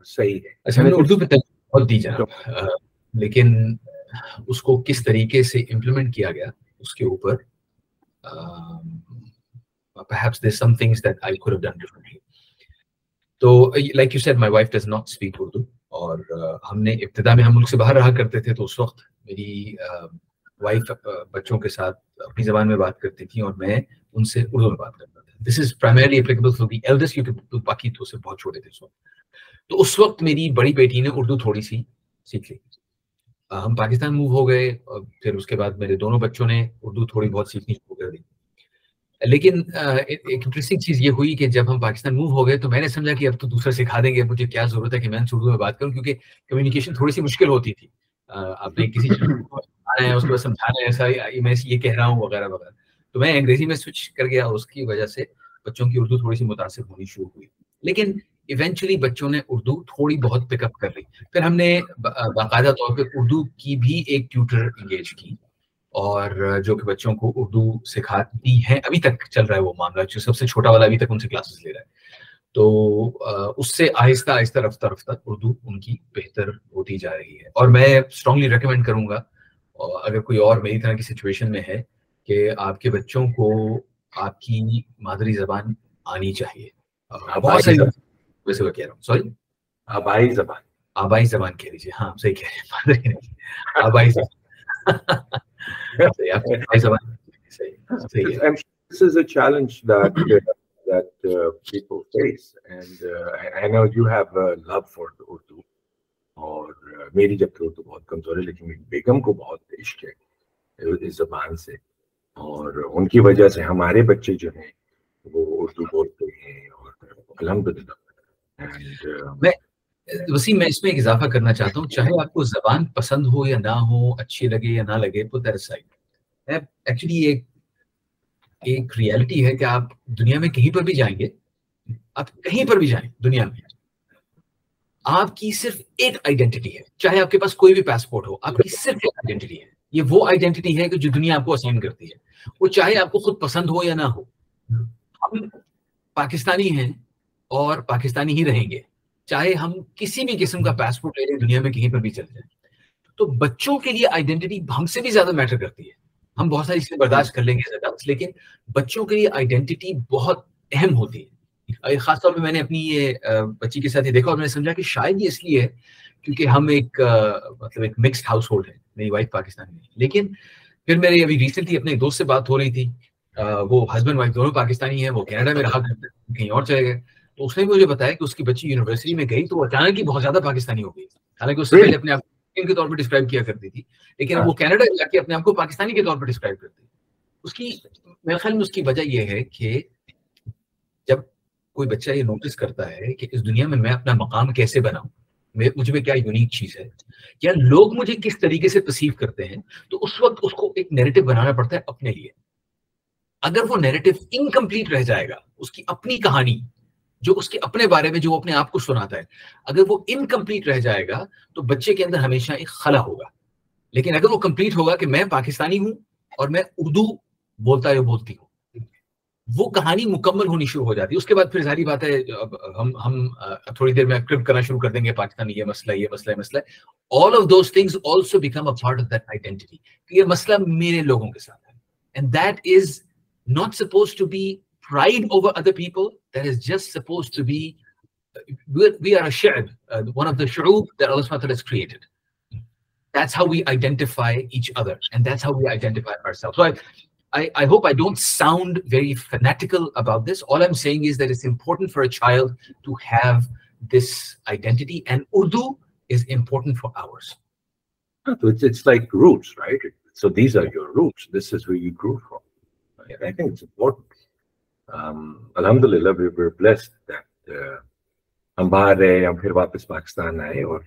صحیح ہے اچھا میں نے اردو پہ بہت دی جناب لیکن اس کو کس طریقے سے امپلیمنٹ کیا گیا اس کے اوپر Uh, perhaps there's some things that I could have done differently. تو like you said my wife does not speak Urdu اور uh, ہم نے ابتدا میں ہم ملک سے باہر رہا کرتے تھے تو اس وقت میری uh, وائف بچوں کے ساتھ اپنی زبان میں بات کرتی تھی اور میں ان سے اردو میں بات کرتا تھا۔ This is primarily applicable for the eldest کیونکہ باقی تو سے بہت چھوٹے تھے اس وقت۔ تو اس وقت میری بڑی بیٹی نے اردو تھوڑی سی سیکھ لی۔ ہم پاکستان موو ہو گئے اور پھر اس کے بعد میرے دونوں بچوں نے اردو تھوڑی بہت سیکھنی شروع کر دی۔ لیکن ایک انٹرسٹنگ چیز یہ ہوئی کہ جب ہم پاکستان موو ہو گئے تو میں نے سمجھا کہ اب تو دوسرا سکھا دیں گے مجھے کیا ضرورت ہے کہ میں اردو میں بات کروں کیونکہ کمیونیکیشن تھوڑی سی مشکل ہوتی تھی۔ آپ نے کسی چیز ہے اس کو سمجھانا ہے ایسا میں یہ کہہ رہا ہوں، وغیرہ وغیرہ۔ تو میں انگریزی میں سوئچ کر گیا، اس کی وجہ سے بچوں کی اردو تھوڑی سی متاثر ہونی شروع ہوئی۔ لیکن ایونچولی بچوں نے اردو تھوڑی بہت پک اپ کر لی۔ پھر ہم نے باقاعدہ طور پہ اردو کی بھی ایک ٹیوٹر انگیج کی۔ اور جو کہ بچوں کو اردو سکھاتی ہیں ابھی تک چل رہا ہے وہ معاملہ جو سب سے چھوٹا والا ابھی تک ان سے کلاسز لے رہا ہے۔ تو اس سے آہستہ آہستہ رفتہ رفتہ اردو ان کی بہتر ہوتی جا رہی ہے۔ اور میں اسٹرانگلی ریکمینڈ کروں گا اگر کوئی اور میری طرح کی سچویشن میں ہے کہ آپ کے بچوں کو آپ کی مادری زبان آنی چاہیے۔ بہت ساری ویسے میں کہہ رہا ہوں سوری آبائی زبان۔ آبائی زبان کہہ لیجیے ہاں صحیح کہہ رہے ہیں آبائی زبان۔ this is a challenge that uh, that uh, people face, and uh, I, I know you have a love for the Urdu. اور uh, میری جبکہ اردو بہت کمزور ہے لیکن میری بیگم کو بہت عشق ہے اس زبان سے اور ان کی وجہ سے ہمارے بچے جو ہیں وہ اردو بولتے ہیں اور الحمد للہ uh, میں وسیم میں اس میں ایک اضافہ کرنا چاہتا ہوں، چاہے آپ کو زبان پسند ہو یا نہ ہو، اچھی لگے یا نہ لگے پٹ سائڈ ایکچولی ایک ایک ریالٹی ہے کہ آپ دنیا میں کہیں پر بھی جائیں گے، آپ کہیں پر بھی جائیں دنیا میں، آپ کی صرف ایک آئیڈینٹی ہے۔ چاہے آپ کے پاس کوئی بھی پاسپورٹ ہو، آپ کی صرف ایک آئیڈینٹی ہے۔ یہ وہ آئیڈینٹی ہے کہ جو دنیا آپ کو اسائن کرتی ہے۔ وہ چاہے آپ کو خود پسند ہو یا نہ ہو، ہم پاکستانی ہیں اور پاکستانی ہی رہیں گے۔ چاہے ہم کسی بھی قسم کا پاسپورٹ لے لیں، دنیا میں کہیں پر بھی چل جائیں تو بچوں کے لیے آئیڈینٹی ہم سے بھی زیادہ میٹر کرتی ہے۔ ہم بہت ساری چیزیں برداشت کر لیں گے لیکن بچوں کے لیے آئیڈینٹی بہت اہم ہوتی ہے۔ خاص طور پہ میں نے اپنی یہ بچی کے ساتھ یہ دیکھا اور میں نے سمجھا کہ شاید یہ اس لیے ہے کیونکہ ہم ایک مطلب ایک مکسڈ ہاؤس ہولڈ ہے۔ میری وائف پاکستانی میں لیکن پھر میرے ابھی ریسنٹلی اپنے ایک دوست سے بات ہو رہی تھی۔ وہ ہسبینڈ وائف دونوں پاکستانی ہیں، وہ کینیڈا میں رہا کرتے کہیں اور چلے گئے۔ تو اس نے مجھے بتایا کہ اس کی بچی یونیورسٹی میں گئی تو اچانک ہی بہت زیادہ پاکستانی ہو گئی۔ حالانکہ اس سے پہلے اپنے آپ کے طور پہ ڈسکرائب کیا کرتی تھی لیکن وہ کینیڈا جا کے اپنے آپ کو پاکستانی کے طور پہ ڈسکرائب کرتی اس کی میرے خیال میں اس کی وجہ یہ ہے کہ جب کوئی بچہ یہ نوٹس کرتا ہے کہ اس دنیا میں میں اپنا مقام کیسے بناؤں مجھ میں کیا یونیک چیز ہے یا لوگ مجھے کس طریقے سے پرسیو کرتے ہیں تو اس وقت اس کو ایک نیریٹو بنانا پڑتا ہے اپنے لیے۔ اگر وہ نیریٹو انکمپلیٹ رہ جائے گا اس کی اپنی کہانی جو اس کے اپنے بارے میں جو وہ اپنے آپ کو سناتا ہے۔ اگر وہ انکمپلیٹ رہ جائے گا تو بچے کے اندر ہمیشہ ایک خلا ہوگا۔ لیکن اگر وہ کمپلیٹ ہوگا کہ میں پاکستانی ہوں اور میں اردو بولتا ہے بولتی ہوں، وہ کہانی مکمل ہونی شروع ہو جاتی ہے۔ اس کے بعد پھر ظاہری بات ہے ہم ہم تھوڑی دیر میں کرپ کرنا شروع کر دیں گے، پاکستانی یہ مسئلہ یہ مسئلہ یہ مسئلہ۔ All of those things also become a part of that identity یہ مسئلہ میرے لوگوں کے ساتھ ہے۔ And that is not suppose to be pride over other people that is just supposed to be we are a sha'b, uh, one of the shu'ub that Allah SWT has created. That's how we identify each other, and that's how we identify ourselves. So I, I, I hope I don't sound very fanatical about this. All I'm saying is that it's important for a child to have this identity, and Urdu is important for ours. It's, it's like roots, right? So these are your roots. This is where you grew from. I think it's important. الحمد للہ ہم باہر رہے ہم پھر واپس پاکستان آئے اور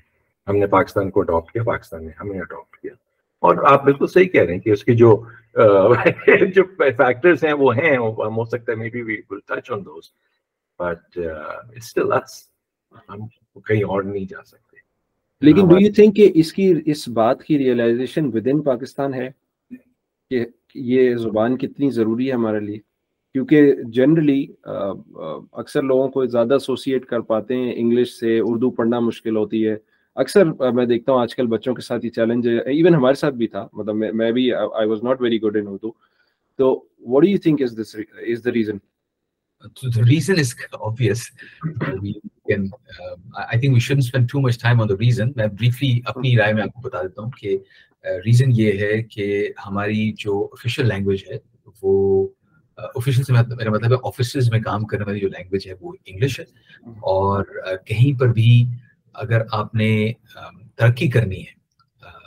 ہم نے پاکستان کو اڈاپٹ کیا پاکستان نے ہمیں اڈاپٹ کیا۔ اور آپ بالکل صحیح کہہ رہے ہیں کہ اس کی جو جو فیکٹرز ہیں وہ ہیں ہو سکتا ہے maybe we will touch on those but still اس ہم کہیں اور نہیں جا سکتے۔ لیکن ڈو یو تھنک کہ اس کی اس بات کی ریئلائزیشن ود ان پاکستان ہے کہ یہ زبان کتنی ضروری ہے ہمارے لیے؟ کیونکہ جنرلی اکثر لوگوں کو زیادہ ایسوسیٹ کر پاتے ہیں انگلش سے اردو پڑھنا مشکل ہوتی ہے۔ اکثر میں دیکھتا ہوں آج کل بچوں کے ساتھ یہ چیلنج ہے۔ ایون ہمارے ساتھ بھی تھا۔ مطلب میں بھی I was not very good in Urdu. تو what you think is this is the reason The reason? Is obvious. We can, uh, I think we shouldn't spend too much time on the reason. میں briefly اپنی رائے میں آپ کو بتا دیتا ہوں کہ ریزن یہ ہے کہ ہماری جو official language ہے وہ آفیشل سے میرا مطلب ہے آفیسز میں کام کرنے والی جو لینگویج ہے وہ انگلش ہے۔ اور کہیں پر بھی اگر آپ نے ترقی کرنی ہے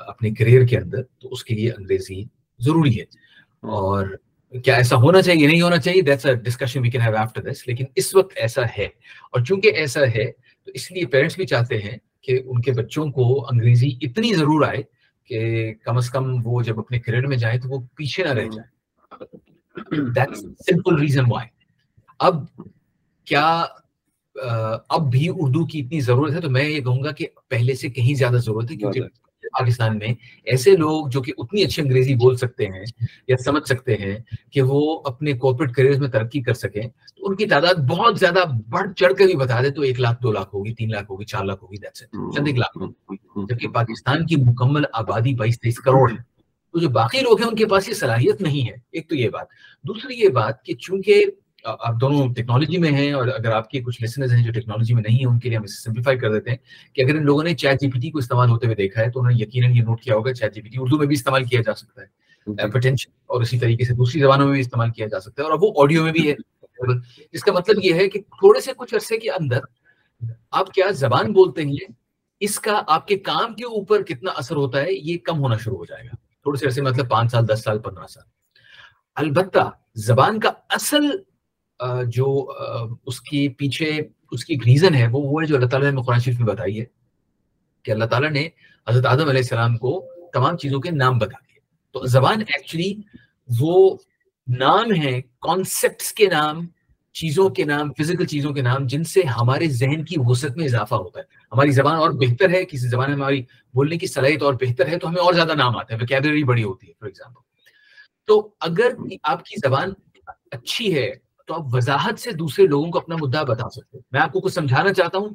اپنے کریئر کے اندر، تو اس کے لیے انگریزی ضروری ہے۔ اور کیا ایسا ہونا چاہیے؟ نہیں ہونا چاہیے۔ That's discussion we can have after this لیکن اس وقت ایسا ہے۔ اور چونکہ ایسا ہے، تو اس لیے پیرنٹس بھی چاہتے ہیں کہ ان کے بچوں کو انگریزی اتنی ضرور آئے کہ کم از کم وہ جب اپنے کریئر میں جائیں تو وہ پیچھے نہ رہ جائیں۔ سمپل ریزن وائی اب کیا اب بھی اردو کی اتنی ضرورت ہے تو میں یہ کہوں گا کہ پہلے سے کہیں زیادہ ضرورت ہے کیونکہ پاکستان میں ایسے لوگ جو کہ اتنی اچھی انگریزی بول سکتے ہیں یا سمجھ سکتے ہیں کہ وہ اپنے کارپوریٹ کریئر میں ترقی کر سکیں تو ان کی تعداد بہت زیادہ بڑھ چڑھ کر بھی بتا دے تو ایک لاکھ دو لاکھ ہوگی تین لاکھ ہوگی چار لاکھ ہوگی چند ایک لاکھ۔ جبکہ پاکستان کی مکمل آبادی بائیس تیئیس کروڑ ہے۔ تو جو باقی لوگ ہیں ان کے پاس یہ صلاحیت نہیں ہے۔ ایک تو یہ بات۔ دوسری یہ بات کہ چونکہ آپ دونوں ٹیکنالوجی میں ہیں اور اگر آپ کے کچھ لسنرز ہیں جو ٹیکنالوجی میں نہیں ہیں ان کے لیے ہم اسے سمپلیفائی کر دیتے ہیں کہ اگر ان لوگوں نے چیٹ جی پی ٹی کو استعمال ہوتے ہوئے دیکھا ہے تو انہوں نے یقیناً یہ نوٹ کیا ہوگا chat G P T Urdu میں بھی استعمال کیا جا سکتا ہے۔ پوٹینشیل اور اسی طریقے سے دوسری زبانوں میں بھی استعمال کیا جا سکتا ہے اور اب وہ آڈیو میں بھی ہے جس کا مطلب یہ ہے کہ تھوڑے سے کچھ عرصے کے اندر آپ کیا زبان بولتے ہیں اس کا آپ کے کام کے اوپر کتنا اثر ہوتا ہے یہ کم ہونا شروع ہو جائے گا۔ تھوڑے سے عرصے مطلب پانچ سال، دس سال، پندرہ سال۔ البتہ زبان کا اصل جو اس کے پیچھے اس کی ریزن ہے، وہ وہ ہے جو اللہ تعالیٰ نے قرآن شریف میں بتائی ہے کہ اللہ تعالیٰ نے حضرت آدم علیہ السلام کو تمام چیزوں کے نام بتا دیے۔ تو زبان ایکچولی وہ نام ہے کانسیپٹس کے نام، چیزوں کے نام فزیکل چیزوں کے نام، جن سے ہمارے ذہن کی وسعت میں اضافہ ہوتا ہے۔ ہماری زبان اور بہتر ہے کسی زبان میں ہماری بولنے کی صلاحیت اور بہتر ہے تو ہمیں اور زیادہ نام آتا ہے ویکیبلری بڑی ہوتی ہے فار ایگزامپل تو اگر آپ کی زبان اچھی ہے تو آپ وضاحت سے دوسرے لوگوں کو اپنا مدعا بتا سکتے میں آپ کو کچھ سمجھانا چاہتا ہوں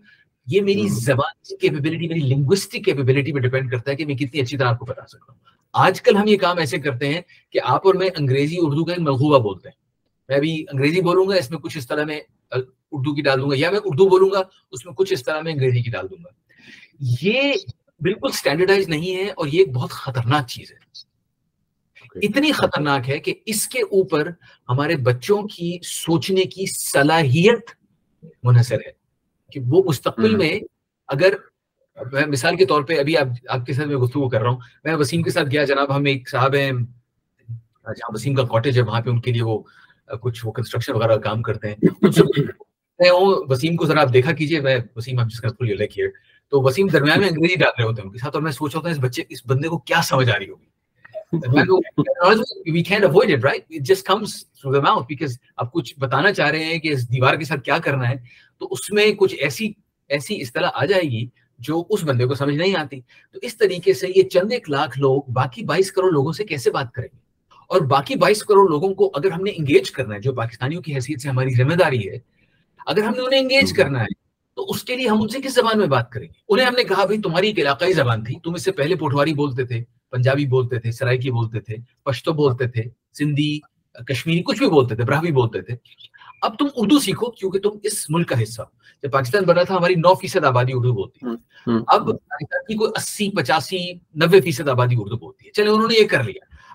یہ میری زبان کی کیپیبلٹی میری لنگوسٹک کیپیبلٹی پہ ڈیپینڈ کرتا ہے کہ میں کتنی اچھی طرح آپ کو بتا سکتا ہوں۔ آج کل ہم یہ کام ایسے کرتے ہیں کہ آپ اور میں انگریزی اردو کا ایک ملغوبہ بولتے ہیں۔ میں ابھی انگریزی بولوں گا اس میں کچھ اس طرح میں اردو کی ڈال دوں گا یا میں اردو بولوں گا اس میں کچھ اس طرح میں انگریزی کی ڈال دوں گا۔ یہ بالکل اسٹینڈرڈائز نہیں ہے اور یہ ایک بہت خطرناک چیز ہے۔ اتنی خطرناک ہے کہ اس کے اوپر ہمارے بچوں کی سوچنے کی صلاحیت منحصر ہے کہ وہ مستقبل میں اگر میں مثال کے طور پہ ابھی آپ آپ کے ساتھ میں گفتگو کر رہا ہوں۔ میں وسیم کے ساتھ گیا جناب ہم ایک صاحب ہیں جہاں وسیم کا کاٹیج ہے وہاں پہ ان کے لیے وہ کچھ وہ کنسٹرکشن وغیرہ کام کرتے ہیں۔ وسیم کو ذرا آپ دیکھا کیجیے میں وسیم آپ جس کا تو وسیم درمیان میں انگریزی ڈال رہے ہوتے ہیں ان کے ساتھ اور میں سوچ رہا ہوں اس بچے اس بندے کو کیا سمجھ آ رہی ہوگی۔ آپ کچھ بتانا چاہ رہے ہیں کہ اس دیوار کے ساتھ کیا کرنا ہے۔ تو اس میں کچھ ایسی ایسی اصطلاح آ جائے گی جو اس بندے کو سمجھ نہیں آتی۔ تو اس طریقے سے یہ چند ایک لاکھ لوگ باقی بائیس کروڑ لوگوں سے کیسے بات کریں گے؟ اور باقی بائیس کروڑ لوگوں کو اگر ہم نے انگیج کرنا ہے جو پاکستانیوں کی حیثیت سے ہماری ذمہ داری ہے اگر ہم نے انہیں انگیج کرنا ہے تو اس کے لیے ہم ان سے کس زبان میں بات کریں گے؟ انہیں ہم نے کہا بھائی تمہاری ایک علاقائی زبان تھی۔ تم اس سے پہلے پوٹواری بولتے تھے پنجابی بولتے تھے سرائکی بولتے تھے پشتو بولتے تھے سندھی کشمیری کچھ بھی بولتے تھے براہوی بولتے تھے۔ اب تم اردو سیکھو کیونکہ تم اس ملک کا حصہ جب پاکستان بنا تھا ہماری نو فیصد آبادی اردو بولتی اب پاکستان کی کوئی اسی پچاسی نبے فیصد آبادی اردو بولتی ہے۔ چلے انہوں نے یہ کر لیا۔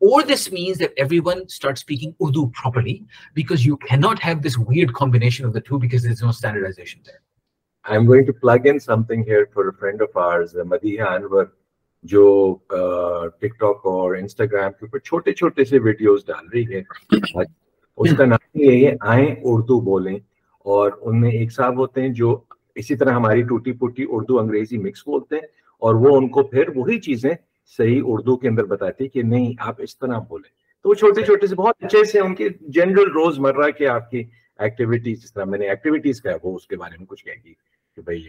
or this means that everyone starts speaking Urdu properly because you cannot have this weird combination of the two because there's no standardization there. I'm going to plug in something here for a friend of ours, uh, Madiha Anwar, جو ٹک talk اور Instagram کے اوپر چھوٹے چھوٹے سے videos ڈال رہی ہے اس کا نام یہ ہے آئیں اردو بولیں اور ان میں ایک صاحب ہوتے ہیں جو اسی طرح ہماری ٹوٹی پوٹی اردو انگریزی مکس بولتے ہیں اور وہ ان کو پھر وہی چیزیں صحیح اردو کے اندر بتاتی کہ نہیں آپ اس طرح بولیں۔ تو وہ چھوٹے چھوٹے سے بہت اچھے سے ان کی جنرل روز مرہ کے آپ کی ایکٹیویٹیز جس طرح میں نے ایکٹیویٹیز کا وہ اس کے بارے میں کچھ کہہ گی کہ بھائی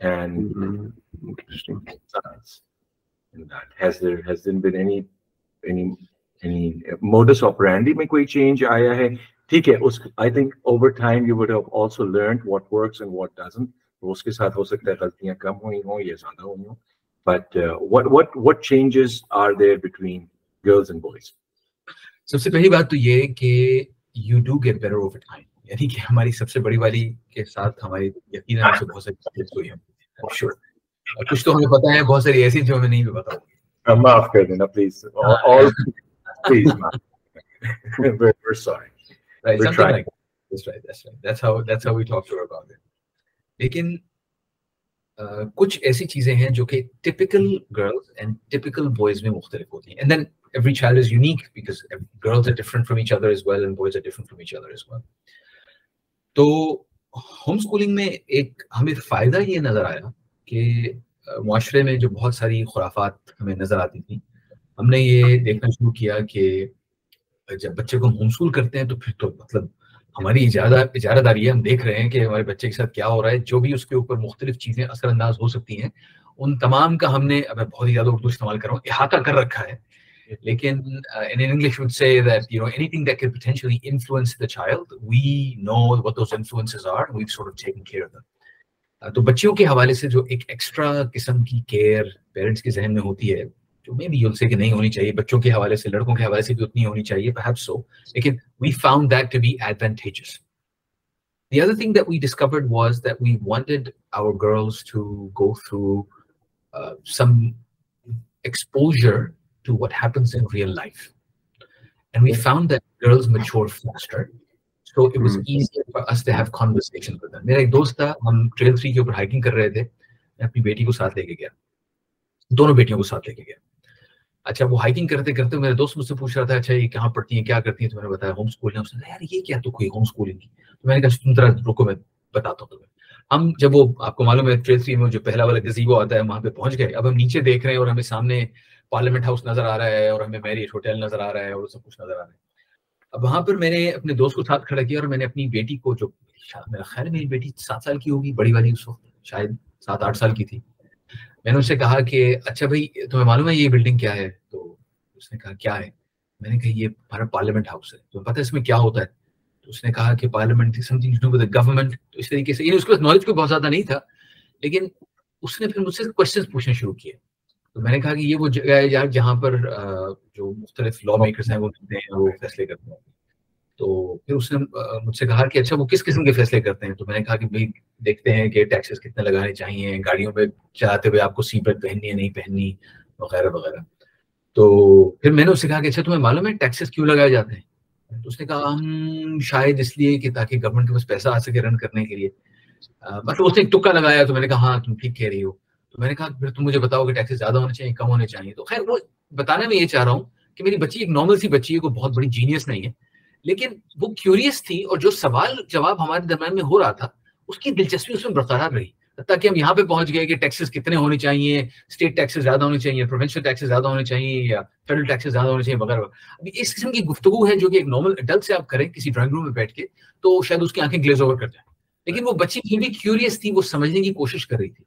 mm-hmm. interesting. science in that? Has there has there been any any any modus operandi میں کوئی change آیا ہے ٹھیک ہے اس I think over time you would also learn what works and what doesn't اس کے ساتھ ہو سکتا ہے غلطیاں کم ہوئی ہوں یا زیادہ ہوئی ہوں۔ But what what what changes are there between girls and boys سب سے پہلی بات تو یہ کہ you do get better over time یعنی کہ ہماری سب سے بڑی والی کے ساتھ ہماری یقیناً سے بہت ساری ہوئی ہیں شور کچھ تو ہمیں پتا ہے بہت ساری ایسی جو ہمیں نہیں بھی پتا معاف کر دینا پلیز پلیز سوری لیکن کچھ ایسی چیزیں ہیں جو کہ typical girls and typical boys میں مختلف ہوتی ہیں then every child is unique because girls are different from each other as well and boys are different from each other as well تو ہوم اسکولنگ میں ایک ہمیں فائدہ یہ نظر آیا کہ معاشرے میں جو بہت ساری خرافات ہمیں نظر آتی تھیں ہم نے یہ دیکھنا شروع کیا کہ جب بچے کو ہم ہوم اسکول کرتے ہیں تو پھر تو مطلب ہماری اجارہ داری ہے، ہم دیکھ رہے ہیں کہ ہمارے بچے کے ساتھ کیا ہو رہا ہے، جو بھی اس کے اوپر مختلف چیزیں اثر انداز ہو سکتی ہیں، ان تمام کا ہم نے اب بہت ہی زیادہ اردو استعمال کر رہا ہوں، احاطہ کر رکھا ہے۔ لیکن in English would say that you know anything that can potentially influence the child we know what those influences are we sort of taking care of تو بچیوں کے حوالے سے جو ایک ایکسٹرا قسم کی کیئر پیرنٹس کے ذہن میں ہوتی ہے نہیں ہونی چاہیے بچوں کے لڑکوں کے ساتھ لے کے گیا اچھا وہ ہائکنگ کرتے کرتے میرے دوست مجھ سے پوچھ رہا تھا اچھا یہ کہاں پڑھتی ہیں؟ کیا کرتی ہیں؟ تو میں نے بتایا ہوم اسکول ہے اس نے یار، یہ کیا تو کوئی ہوم اسکولنگ کی؟ تو میں نے کہا اچھا، تم ذرا رکو، میں بتاتا ہوں تمہیں۔ ہم جب وہ، آپ کو معلوم ہے ٹریل میں جو پہلا والا گزیبو آتا ہے، وہاں پہ پہنچ گئے۔ اب ہم نیچے دیکھ رہے ہیں اور ہمیں سامنے پارلیمنٹ ہاؤس نظر آ رہا ہے اور ہمیں میریٹ ہوٹل نظر آ رہا ہے اور سب کچھ نظر آ رہا ہے۔ اب وہاں پر میں نے اپنے دوست کو ساتھ کھڑا کیا اور میں نے اپنی بیٹی کو، جو میرا خیال میری بیٹی سات سال کی ہوگی، بڑی والی اس وقت، شاید سات آٹھ سال کی تھی۔ میں نے اس سے کہا کہ اچھا بھائی، تمہیں معلوم ہے یہ بلڈنگ کیا ہے؟ تو اس نے کہا، کیا ہے؟ میں نے کہا، یہ ہمارا پارلیمنٹ ہاؤس ہے۔ تو پتہ ہے اس میں کیا ہوتا ہے؟ تو اس نے کہا کہ parliament something do with government تو اس طریقے سے یعنی اس کے پاس نالج کو بہت زیادہ نہیں تھا، لیکن اس نے پھر مجھ سے کوشچنس پوچھنے شروع کیے۔ تو میں نے کہا کہ یہ وہ جگہ ہے یار جہاں پر جو مختلف لا میکرز ہیں، وہ ملتے ہیں، وہ فیصلے کرتے ہیں۔ تو پھر اس نے مجھ سے کہا کہ اچھا وہ کس قسم کے فیصلے کرتے ہیں؟ تو میں نے کہا کہ بھائی دیکھتے ہیں کہ ٹیکسز کتنے لگانے چاہیے، گاڑیوں پہ چلاتے ہوئے آپ کو سیٹ بیلٹ پہننی ہے، نہیں پہننی، وغیرہ وغیرہ۔ تو پھر میں نے اس سے کہا کہ اچھا تمہیں معلوم ہے ٹیکسز کیوں لگائے جاتے ہیں؟ تو اس نے کہا، ہم شاید اس لیے کہ تاکہ گورنمنٹ کے پاس پیسہ آ سکے رن کرنے کے لیے۔ مطلب اس نے ایک ٹکا لگایا، تو میں نے کہا ہاں تم ٹھیک کہہ رہی ہو۔ تو میں نے کہا، پھر تم مجھے بتاؤ کہ ٹیکسز زیادہ ہونے چاہیے، کم ہونے چاہیے۔ تو خیر، وہ بتانا میں یہ چاہ رہا ہوں کہ میری بچی ایک نارمل سی بچی ہے کوئی بہت بڑی جینیس نہیں ہے۔ لیکن وہ کیوریس تھی اور جو سوال جواب ہمارے درمیان میں ہو رہا تھا، اس کی دلچسپی اس میں برقرار رہی۔ تاکہ ہم یہاں پہ پہنچ گئے کہ ٹیکسز کتنے ہونے چاہیے اسٹیٹ ٹیکسز زیادہ ہونے چاہیے پروونشل ٹیکسز زیادہ ہونے چاہیے یا فیڈرل ٹیکسز زیادہ ہونے چاہیے، وغیرہ۔ ابھی اس قسم کی گفتگو ہے جو کہ ایک نارمل اڈلٹ سے آپ کریں کسی ڈرائنگ روم میں بیٹھ کے، تو شاید اس کی آنکھیں گلیز اوور کر جائیں۔ لیکن وہ بچی کی بھی کیوریس تھی، وہ سمجھنے کی کوشش کر رہی تھی۔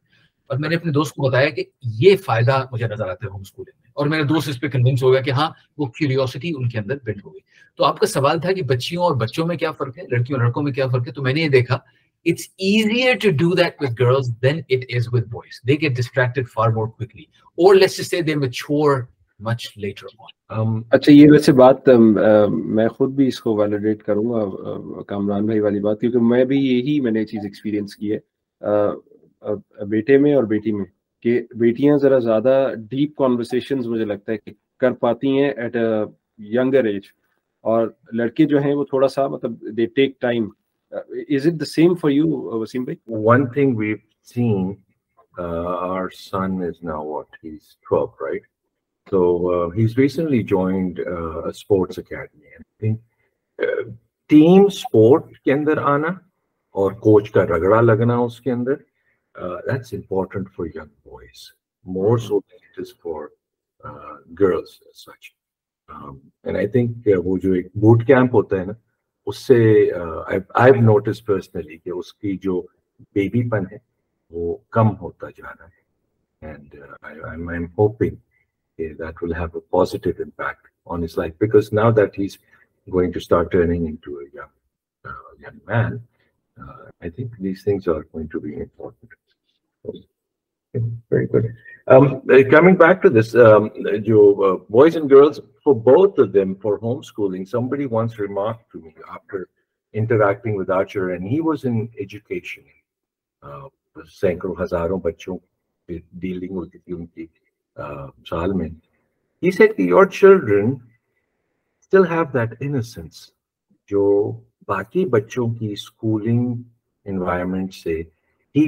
اور میں نے اپنے دوست کو بتایا کہ یہ فائدہ مجھے نظر آتا ہے ہوم اسکولنگ اور میرا دوست اس پہ کنوینس ہو گیا کہ ہاں وہ کیوریوسٹی ان کے اندر بلڈ ہو گئی تو آپ کا سوال تھا کہ بچیوں اور بچوں میں کیا فرق ہے؟ لڑکیوں اور لڑکوں میں کیا فرق ہے؟ تو میں نے یہ دیکھا it's easier to do that with girls then it is with boys they get distracted far more quickly اور let's say they mature much later on. Um, اچھا یہ ویسے بات um, uh, میں خود بھی اس کو ویلیڈیٹ کروں گا uh, کامران بھائی والی بات، کیونکہ میں بھی یہی میں نے چیز ایکسپیرینس کی ہے uh, بیٹے میں اور بیٹی میں۔ کہ بیٹیاں ذرا زیادہ ڈیپ کانورسیشنز مجھے لگتا ہے کہ کر پاتی ہیں ایٹ اے ینگر ایج اور لڑکے جو ہیں وہ تھوڑا سا مطلب they take time is it the same for you Waseem بھائی one thing we seen our son is now what he is 12 right so he recently joined sports academy team sport کے اندر آنا اور کوچ کا رگڑا لگنا اس کے اندر that's important for young boys more so then is for girls وہ جو ایک بوٹ کیمپ ہوتا ہے نا اس سے اس کی جو بیبی پن ہے وہ کم ہوتا جانا ہے سینکڑوں ڈیلنگ ہوتی تھی ان کی سال میں ہیٹر چلڈرنٹ ان سینس جو باقی بچوں کی اسکولنگ انوائرمنٹ سے ہی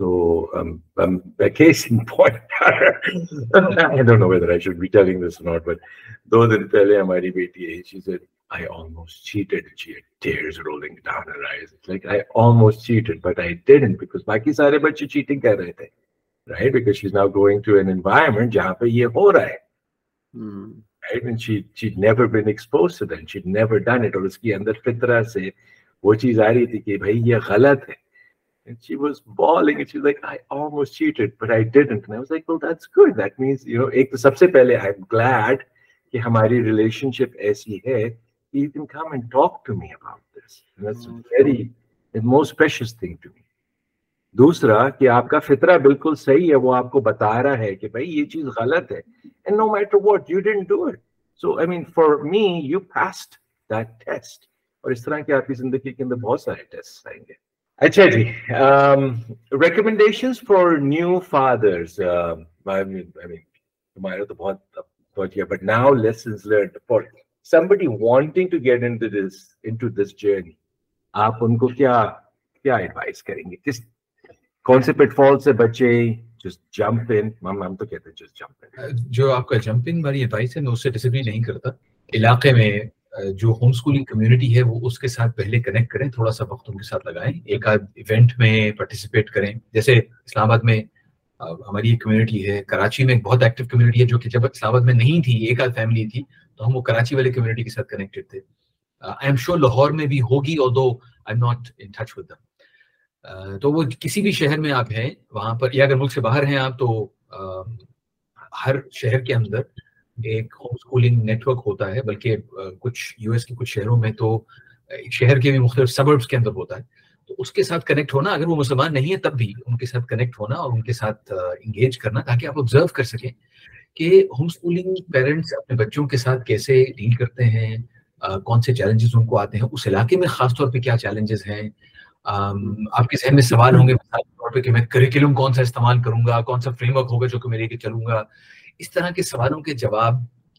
دو دن پہلے ہماری بیٹی سارے فی طرح سے وہ چیز آ رہی تھی کہ And she was bawling and she was like, I almost cheated, but I didn't. And I was like, Well, that's good. That means, you know, ek, sabse pehle, I'm glad ki hamari relationship aisi hai. you can come and talk to me about this. And that's mm-hmm. very the most precious thing to me. دوسرا کہ آپ کا فطرہ بالکل صحیح ہے وہ آپ کو بتا رہا ہے کہ بھائی یہ چیز غلط ہے and no matter what you didn't do it so I mean for me you passed that test اور اس طرح کہ آپ کی زندگی کے اندر بہت سارے ٹیسٹ آئیں گے. اچھا جی ریکمنڈیشن فار نیو فادرس تمہارا تو بہت بہت but now lessons learn for somebody wanting to get into this into this journey آپ ان کو کیا کیا ایڈوائز کریں گے کس کون سے پٹ فال سے بچے جو آپ کا جمپنگ والی ایڈوائس ہے میں اس سے ڈسگری نہیں کرتا علاقے میں جو ہوم اسکولنگ کمیونٹی ہے وہ اس کے ساتھ پہلے کنیکٹ کریں، تھوڑا سا وقت ان کے ساتھ لگائیں، ایک آدھ ایونٹ میں پارٹیسپیٹ کریں۔ جیسے اسلام آباد میں ہماری ایک کمیونٹی ہے، کراچی میں ایک بہت ایکٹیو کمیونٹی ہے جو کہ جب اسلام آباد میں نہیں تھی، ایک آدھ فیملی تھی، تو ہم وہ کراچی والے کمیونٹی کے ساتھ کنیکٹڈ تھے۔ آئی ایم شیور لاہور میں بھی ہوگی اور دو I am not in touch with them تو وہ کسی بھی شہر میں آپ ہیں، وہاں پر یا اگر ملک سے باہر ہیں آپ، تو ہر شہر کے اندر ایک ہوم اسکولنگ نیٹورک ہوتا ہے، بلکہ کچھ یو ایس کے کچھ شہروں میں تو شہر کے بھی مختلف سبربس کے اندر ہوتا ہے۔ تو اس کے ساتھ کنیکٹ ہونا، اگر وہ مسلمان نہیں ہے تب بھی ان کے ساتھ کنیکٹ ہونا اور ان کے ساتھ انگیج کرنا تاکہ آپ آبزرو کر سکیں کہ ہوم اسکولنگ پیرنٹس اپنے بچوں کے ساتھ کیسے ڈیل کرتے ہیں کون سے چیلنجز ان کو آتے ہیں، اس علاقے میں خاص طور پہ کیا چیلنجز ہیں؟ آپ کے ذہن میں سوال ہوں گے مثال کے طور پہ کہ میں کریکولم کون سا استعمال کروں گا، کون سا فریم ورک ہوگا جو کہ میں لے کے چلوں گا؟ اس طرح کے سوالوں کے جواب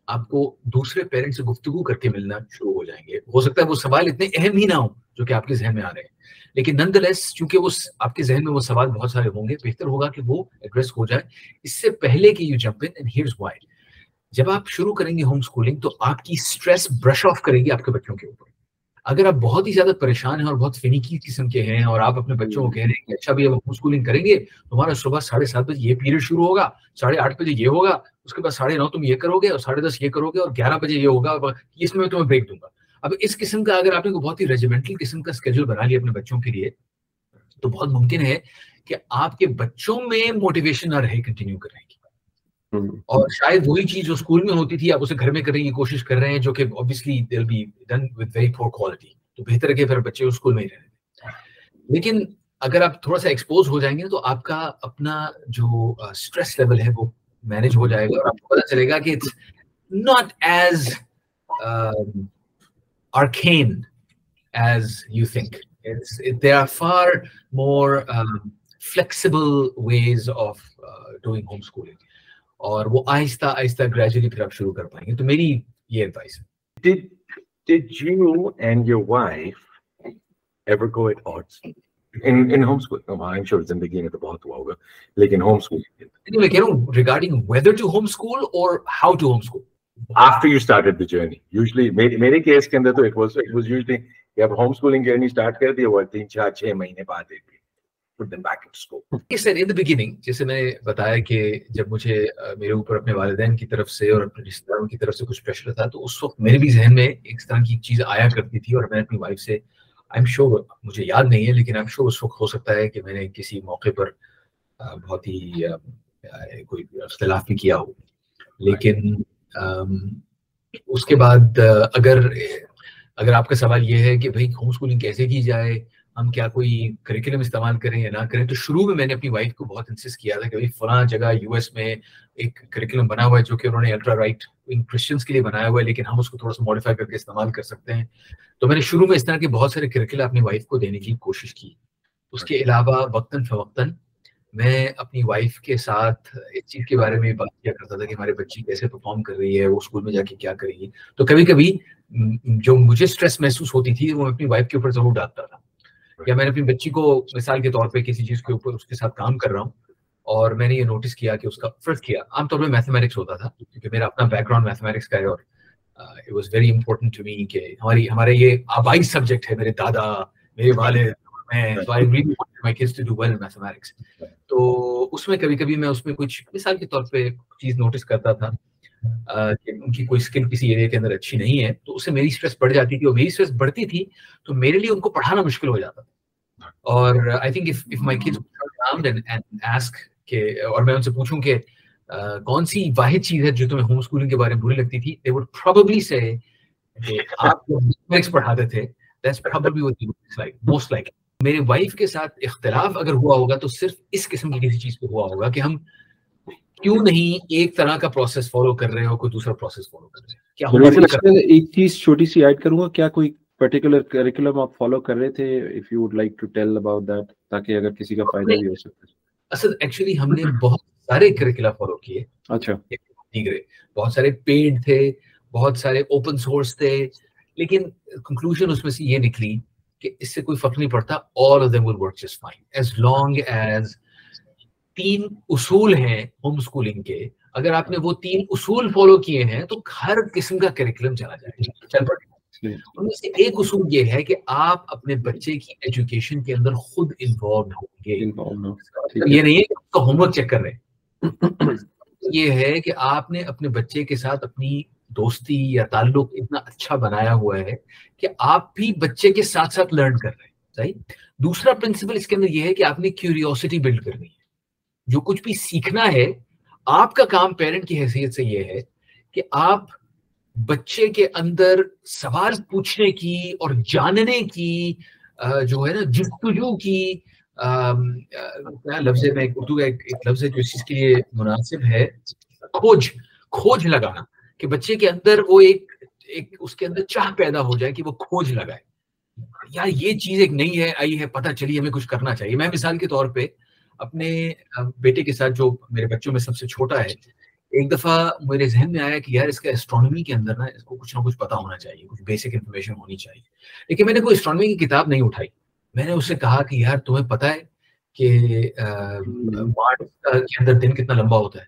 آپ کو دوسرے پیرنٹ سے گفتگو کر کے ملنا شروع ہو جائیں گے۔ ہو سکتا ہے وہ سوال اتنے اہم ہی نہ ہوں جو کہ آپ کے ذہن میں آ رہے ہیں۔ لیکن نند لیس چونکہ وہ آپ کے ذہن میں وہ سوال بہت سارے ہوں گے، بہتر ہوگا کہ وہ ایڈریس ہو جائے۔ اس سے پہلے کہ you jump in here's why جب آپ شروع کریں گے ہوم اسکولنگ تو آپ کی اسٹریس برش آف کرے گی آپ کے بچوں کے اوپر۔ اگر آپ بہت ہی زیادہ پریشان ہیں اور بہت فنیکی قسم کے ہیں اور آپ اپنے بچوں کو کہہ رہے ہیں کہ اچھا بھی اب ہوم اسکولنگ کریں گے، تمہارا صبح ساڑھے سات بجے یہ پیریڈ شروع ہوگا، ساڑھے آٹھ بجے یہ ہوگا، اس کے بعد ساڑھے نو تم یہ کرو گے اور ساڑھے دس یہ کرو گے اور گیارہ بجے یہ ہوگا اس میں تمہیں بریک دوں گا۔ اب اس قسم کا اگر آپ نے بہت ہی ریجیمنٹل قسم کا اسکیجول بنا لیا اپنے بچوں کے لیے، تو بہت ممکن ہے کہ آپ کے بچوں میں موٹیویشن نہ رہے کنٹینیو کرنے کی۔ اور شاید وہی چیز جو اسکول میں ہوتی تھی، آپ اسے گھر میں کرنے کی کوشش کر رہے ہیں، جو کہ obviously they'll be done with very poor quality تو بہتر ہے کہ پھر بچے اسکول میں ہی رہنے۔ لیکن اگر آپ تھوڑا سا ایکسپوز ہو جائیں گے، تو آپ کا اپنا جو اسٹریس لیول ہے، وہ مینج ہو جائے گا۔ اور آپ کو پتا چلے گا کہ it's not as arcane as you think there are far more flexible ways of doing homeschooling اور وہ آہستہ آہستہ گریجولی پھر آپ شروع کر پائیں گے۔ تو میری یہ اسٹارٹ کر دی تین چار چھ مہینے بعد ایک mahine baad ek جیسے میں نے بتایا کہ جب مجھے میرے اوپر اپنے والدین کی طرف سے اور اپنے رشتے داروں کی طرف سے کچھ پریشر تھا، تو اس وقت میرے بھی ذہن میں ایک طرح کی چیز آیا کرتی تھی اور میں اپنی وائف سے آئی ایم شیور مجھے یاد نہیں ہے، لیکن آئی ایم شیور اس وقت ہو سکتا ہے کہ میں نے کسی موقع پر بہت ہی کوئی اختلاف بھی کیا ہو۔ لیکن اس کے بعد اگر اگر آپ کا سوال یہ ہے کہ بھائی ہوم اسکولنگ کیسے کی جائے ہم کیا کوئی کریکولم استعمال کریں یا نہ کریں تو شروع میں میں نے اپنی وائف کو بہت انسسٹ کیا تھا کہ فلاں جگہ یو ایس میں ایک کریکولم بنا ہوا ہے جو کہ انہوں نے الٹرا رائٹ کرسچنس کے لیے بنایا ہوا ہے، لیکن ہم اس کو تھوڑا سا ماڈیفائی کر کے استعمال کر سکتے ہیں۔ تو میں نے شروع میں اس طرح کے بہت سارے کریکولم اپنی وائف کو دینے کی کوشش کی۔ اس کے علاوہ وقتاً فوقتاً میں اپنی وائف کے ساتھ اس چیز کے بارے میں بات کیا کرتا تھا کہ ہمارے بچی کیسے پرفارم کر رہی ہے، وہ اسکول میں جا کے کیا کرے گی تو کبھی کبھی جو مجھے اسٹریس محسوس ہوتی تھی، وہ اپنی وائف کے اوپر ضرور ڈالتا تھا۔ یا میں نے اپنی بچی کو مثال کے طور پہ کسی چیز کے اوپر اس کے ساتھ کام کر رہا ہوں اور میں نے یہ نوٹس کیا کہ اس کا فرض کیا۔ عام طور پہ میتھمیٹکس ہوتا تھا کیونکہ میرا اپنا بیک گراؤنڈ میتھمیٹکس کا ہے اور it was very important to me کہ ہماری، ہمارے یہ آبائی سبجیکٹ ہے میرے دادا، میرے والد تو اس میں کبھی کبھی میں اس میں کچھ مثال کے طور پہ چیز نوٹس کرتا تھا۔ کہ ان کی کوئی اسکل کسی ایریا کے اندر اچھی نہیں ہے، تو اس سے میری اسٹریس بڑھ جاتی تھی اور میری اسٹریس بڑھتی تھی، تو میرے لیے ان کو پڑھانا مشکل ہو جاتا تھا۔ اور آئی تھنک مائی کڈس کہ، اور میں ان سے پوچھوں کہ کون سی واحد چیز ہے جو تمہیں ہوم اسکولنگ کے بارے میں بری لگتی تھی؟ کہ آپ میتھمیٹکس پڑھاتے تھے۔ That's probably what it looks like میرے وائف کے ساتھ اختلاف اگر ہوا ہوگا تو صرف اس قسم کی کسی چیز پہ ہوا ہوگا کہ ہم کیوں نہیں ایک طرح کا پروسیس فالو کر رہے ہیں اور کوئی دوسرا پروسیس فالو کر رہے ہیں؟ کیا ایک چیز چھوٹی سی ایڈ کروں گا کیا کوئی پرٹیکولر کریکولم آپ فالو کر رہے تھے؟ If you would like to tell about that تاکہ اگر کسی کا فائدہ بھی ہو سکتا اصل ایکچولی ہم نے بہت سارے کریکولا فالو کیے۔ اچھا۔ بہت سارے پینٹ تھے بہت سارے اوپن سورس تھے لیکن کنکلوژن اس میں سے یہ نکلی کہ اس سے کوئی فرق نہیں پڑتا all of them will work just fine as long as تین اصول ہیں ہوم اسکولنگ کے۔ اگر آپ نے وہ تین اصول فالو کیے ہیں تو ہر قسم کا کریکولم چلا جائے گا۔ چل پڑے ان میں سے ایک اصول یہ ہے کہ آپ اپنے بچے کی ایجوکیشن کے اندر خود انوالو ہوں گے۔ یہ نہیں ہے کہ کا ہوم ورک چیک کر رہے یہ ہے کہ آپ نے اپنے بچے کے ساتھ اپنی دوستی یا تعلق اتنا اچھا بنایا ہوا ہے کہ آپ بھی بچے کے ساتھ ساتھ لرن کر رہے ہیں۔ صحیح۔ دوسرا پرنسپل اس کے اندر یہ ہے کہ آپ نے کیوریوسٹی بلڈ کرنی ہے۔ جو کچھ بھی سیکھنا ہے، آپ کا کام پیرنٹ کی حیثیت سے یہ ہے کہ آپ بچے کے اندر سوال پوچھنے کی اور جاننے کی جو ہے نا جستجو کی لفظ میں اردو کا ایک لفظ ہے جو اس چیز کے لیے مناسب ہے، کھوج کھوج لگانا کہ بچے کے اندر وہ ایک ایک اس کے اندر چاہ پیدا ہو جائے کہ وہ کھوج لگائے۔ یار، یہ چیز ایک نئی ہے، آئی ہے، پتہ چلی ہمیں کچھ کرنا چاہیے۔ میں مثال کے طور پہ اپنے بیٹے کے ساتھ جو میرے بچوں میں سب سے چھوٹا ہے، ایک دفعہ میرے ذہن میں آیا کہ یار اس کا اسٹرانومی کے اندر نا، اس کو کچھ نہ کچھ پتا ہونا چاہیے، کچھ بیسک انفارمیشن ہونی چاہیے۔ لیکن میں نے کوئی اسٹرانومی کی کتاب نہیں اٹھائی۔ میں نے اس سے کہا کہ یار تمہیں پتا ہے کہ مارچ کے اندر دن کتنا لمبا ہوتا ہے۔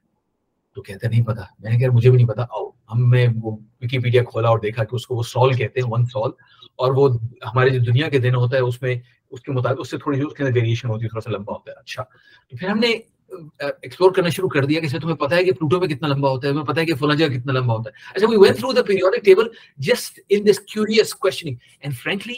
تو کہتے نہیں پتا میں نے کہا، مجھے بھی نہیں پتا آؤ، ہم نے وہ وکیپیڈیا کھولا اور دیکھا کہ اس کو وہ سال کہتے ہیں ون سال اور وہ ہمارے جو دنیا کے دن ہوتا ہے، اس میں اس کے مطابق اس سے تھوڑی اس کے اندر ویریشن ہوتی ہے تھوڑا سا لمبا ہوتا ہے۔ اچھا۔ تو پھر ہم نے ایکسپلور کرنا شروع کر دیا کہ تمہیں پتا ہے کہ پلوٹو میں کتنا لمبا ہوتا ہے تمہیں پتا ہے کہ فلاں جگہ کتنا لمبا ہوتا ہے۔ اچھا we went through the periodic table just in this curious questioning and frankly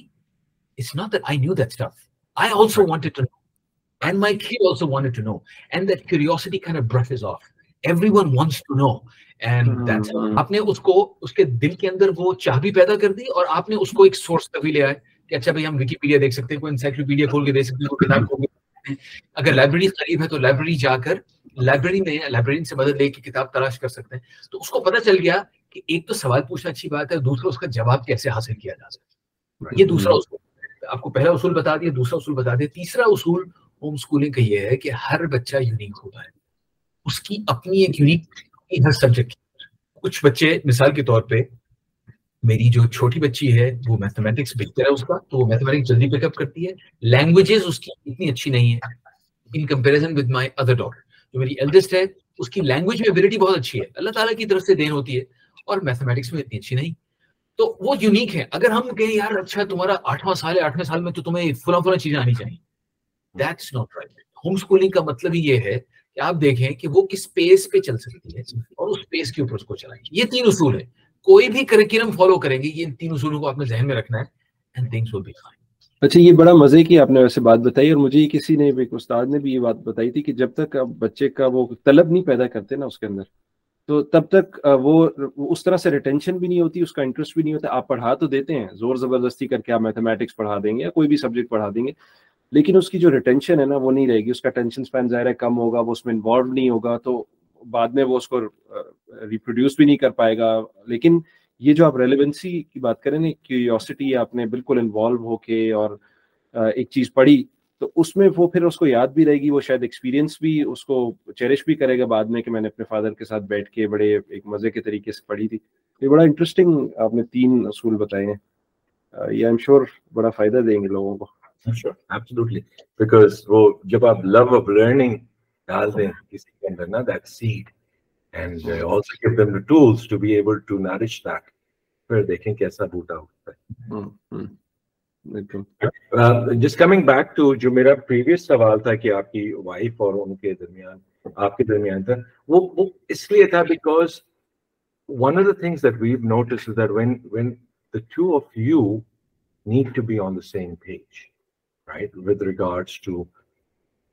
it's not that I knew that stuff I also wanted to know and my kid also wanted to know and that curiosity kind of brushes of everyone wants to know and آپ نے اس کو اس کے دل کے اندر وہ چاہ بھی پیدا کر دی اور آپ نے اس کو ایک سورس تک بھی لے آئے۔ کہ اچھا بھائی ہم وکیپیڈیا دیکھ سکتے ہیں کوئی انسائکلوپیڈیا کھول کے دیکھ سکتے ہیں کوئی کتاب کھول کے اگر لائبریری قریب ہے تو لائبریری جا کر لائبریری میں لائبریری سے مدد لے کے کتاب تلاش کر سکتے ہیں۔ تو اس کو پتہ چل گیا کہ ایک تو سوال پوچھنا اچھی بات ہے دوسرا اس کا جواب کیسے حاصل کیا جا سکتا ہے۔ یہ دوسرا اصول آپ کو پہلا اصول بتا دیا دوسرا اصول بتا دیا۔ تیسرا اصول ہوم اسکولنگ کا یہ ہے کہ ہر بچہ یونیک ہوتا ہے۔ اس کی اپنی ایک یونیک ہر سبجیکٹ کچھ بچے مثال کے طور پہ میری جو چھوٹی بچی ہے، وہ میتھمیٹکس بہتر ہے اس کا، تو وہ میتھمیٹکس جلدی پک اپ کرتی ہے۔ لینگویجز اس کی اتنی اچھی نہیں ہے in comparison with my other daughter جو میری ایلڈسٹ ہے، اس کی لینگویج میں ابیلٹی بہت اچھی ہے۔ اللہ تعالیٰ کی طرف سے دین ہوتی ہے اور میتھمیٹکس میں اتنی اچھی نہیں۔ تو وہ یونیک ہے۔ اگر ہم کہیں، یار اچھا تمہارا آٹھواں سال ہے، آٹھویں سال میں تو تمہیں فلاں فلاں چیزیں آنی چاہیے۔ That's not right home schooling کا مطلب ہی یہ ہے کہ آپ دیکھیں کہ وہ کس پیس پہ چل سکتی ہے اور اس پیس کے اوپر اس کو چلائیں۔ یہ تین اصول ہے کوئی بھی کریکولم فالو کریں گے، یہ تین اصولوں کو آپ نے ذہن میں رکھنا ہے and things will be fine اچھا یہ بڑا مزے کی آپ نے ویسے بات بتائی، اور مجھے کسی نے، ایک استاد نے بھی یہ بات بتائی تھی کہ جب تک آپ بچے کا وہ طلب نہیں پیدا کرتے نا اس کے اندر، تو تب تک وہ، اس طرح سے ریٹینشن بھی نہیں ہوتی، اس کا انٹرسٹ بھی نہیں ہوتا، آپ پڑھا تو دیتے ہیں، زور زبردستی کر کے آپ میتھمیٹکس پڑھا دیں گے یا کوئی بھی سبجیکٹ پڑھا دیں گے، لیکن اس کی جو ریٹینشن ہے نا وہ نہیں رہے گی، اس کا ٹینشن اسپین ظاہر ہے کم ہوگا، وہ اس میں انوالو نہیں ہوگا، تو بعد میں وہ اس کو ریپروڈیوس بھی نہیں کر پائے گا۔ لیکن یہ جو آپ ریلیونسی کی بات کریں نا کیوریوسٹی آپ نے بالکل انوالو ہو کے اور ایک چیز پڑھی، تو اس میں وہ پھر اس کو یاد بھی رہے گی، وہ شاید ایکسپیرینس بھی اس کو چیرش بھی کرے گا۔ بعد میں کہ میں نے اپنے فادر کے ساتھ بیٹھ کے بڑے ایک مزے کے طریقے سے پڑھی تھی۔ یہ بڑا انٹرسٹنگ آپ نے تین اصول بتائے ہیں۔ یہ آئی ایم شور بڑا فائدہ دیں گے لوگوں کو۔ بیکاز وہ جب آپ لو آف لرننگ ڈال دیں کسی کے اندر نا that said and also gave them the tools to be able to nourish that پھر دیکھیں کیسا بوٹا ہوتا ہے جس کمنگ بیک ٹو جو میرا پریویس سوال تھا کہ آپ کی وائف اور ان کے درمیان آپ کے درمیان تھا وہ وہ اس لیے تھا because one of the things that we notice that when when the two of you need to be on the same page right with regards to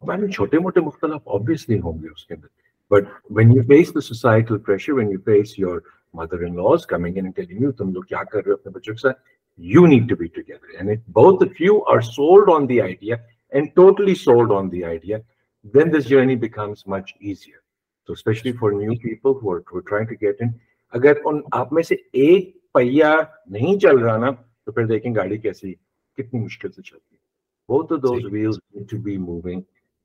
معلوم چھوٹے موٹے مختلف آبویسلی ہوں گے اس کے اندر but when you face the societal pressure when you face your mother in laws coming in telling you تم لوگ کیا کر رہے ہو اپنے بچوں کے ساتھ you need to be together and بہت few are sold on the idea and totally sold on the idea then this journey becomes much easier تو especially for new people who are trying to get in اگر ان آپ میں سے ایک پہیا نہیں چل رہا نا تو پھر دیکھیں گاڑی کیسی کتنی مشکل سے چلتی ہے both of those wheels need to be moving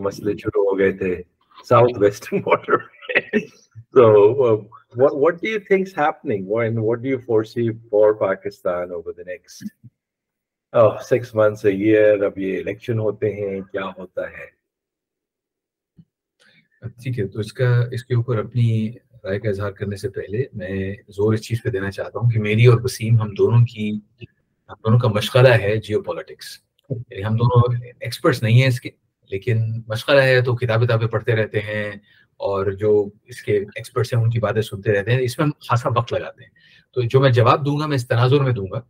مسئلے ہوتے ہیں کیا ہوتا ہے ٹھیک ہے، تو اس کا، اس کے اوپر اپنی رائے کا اظہار کرنے سے پہلے میں زور اس چیز پہ دینا چاہتا ہوں کہ میری اور وسیم ہم دونوں کی، ہم دونوں کا مشغلہ ہے جیو پالیٹکس یعنی ہم دونوں ایکسپرٹس نہیں ہیں اس کے، لیکن مشغلہ ہے تو کتاب کتابیں پڑھتے رہتے ہیں اور جو اس کے ایکسپرٹس ہیں ان کی باتیں سنتے رہتے ہیں، اس میں ہم خاصا وقت لگاتے ہیں۔ تو جو میں جواب دوں گا، میں اس تناظر میں دوں گا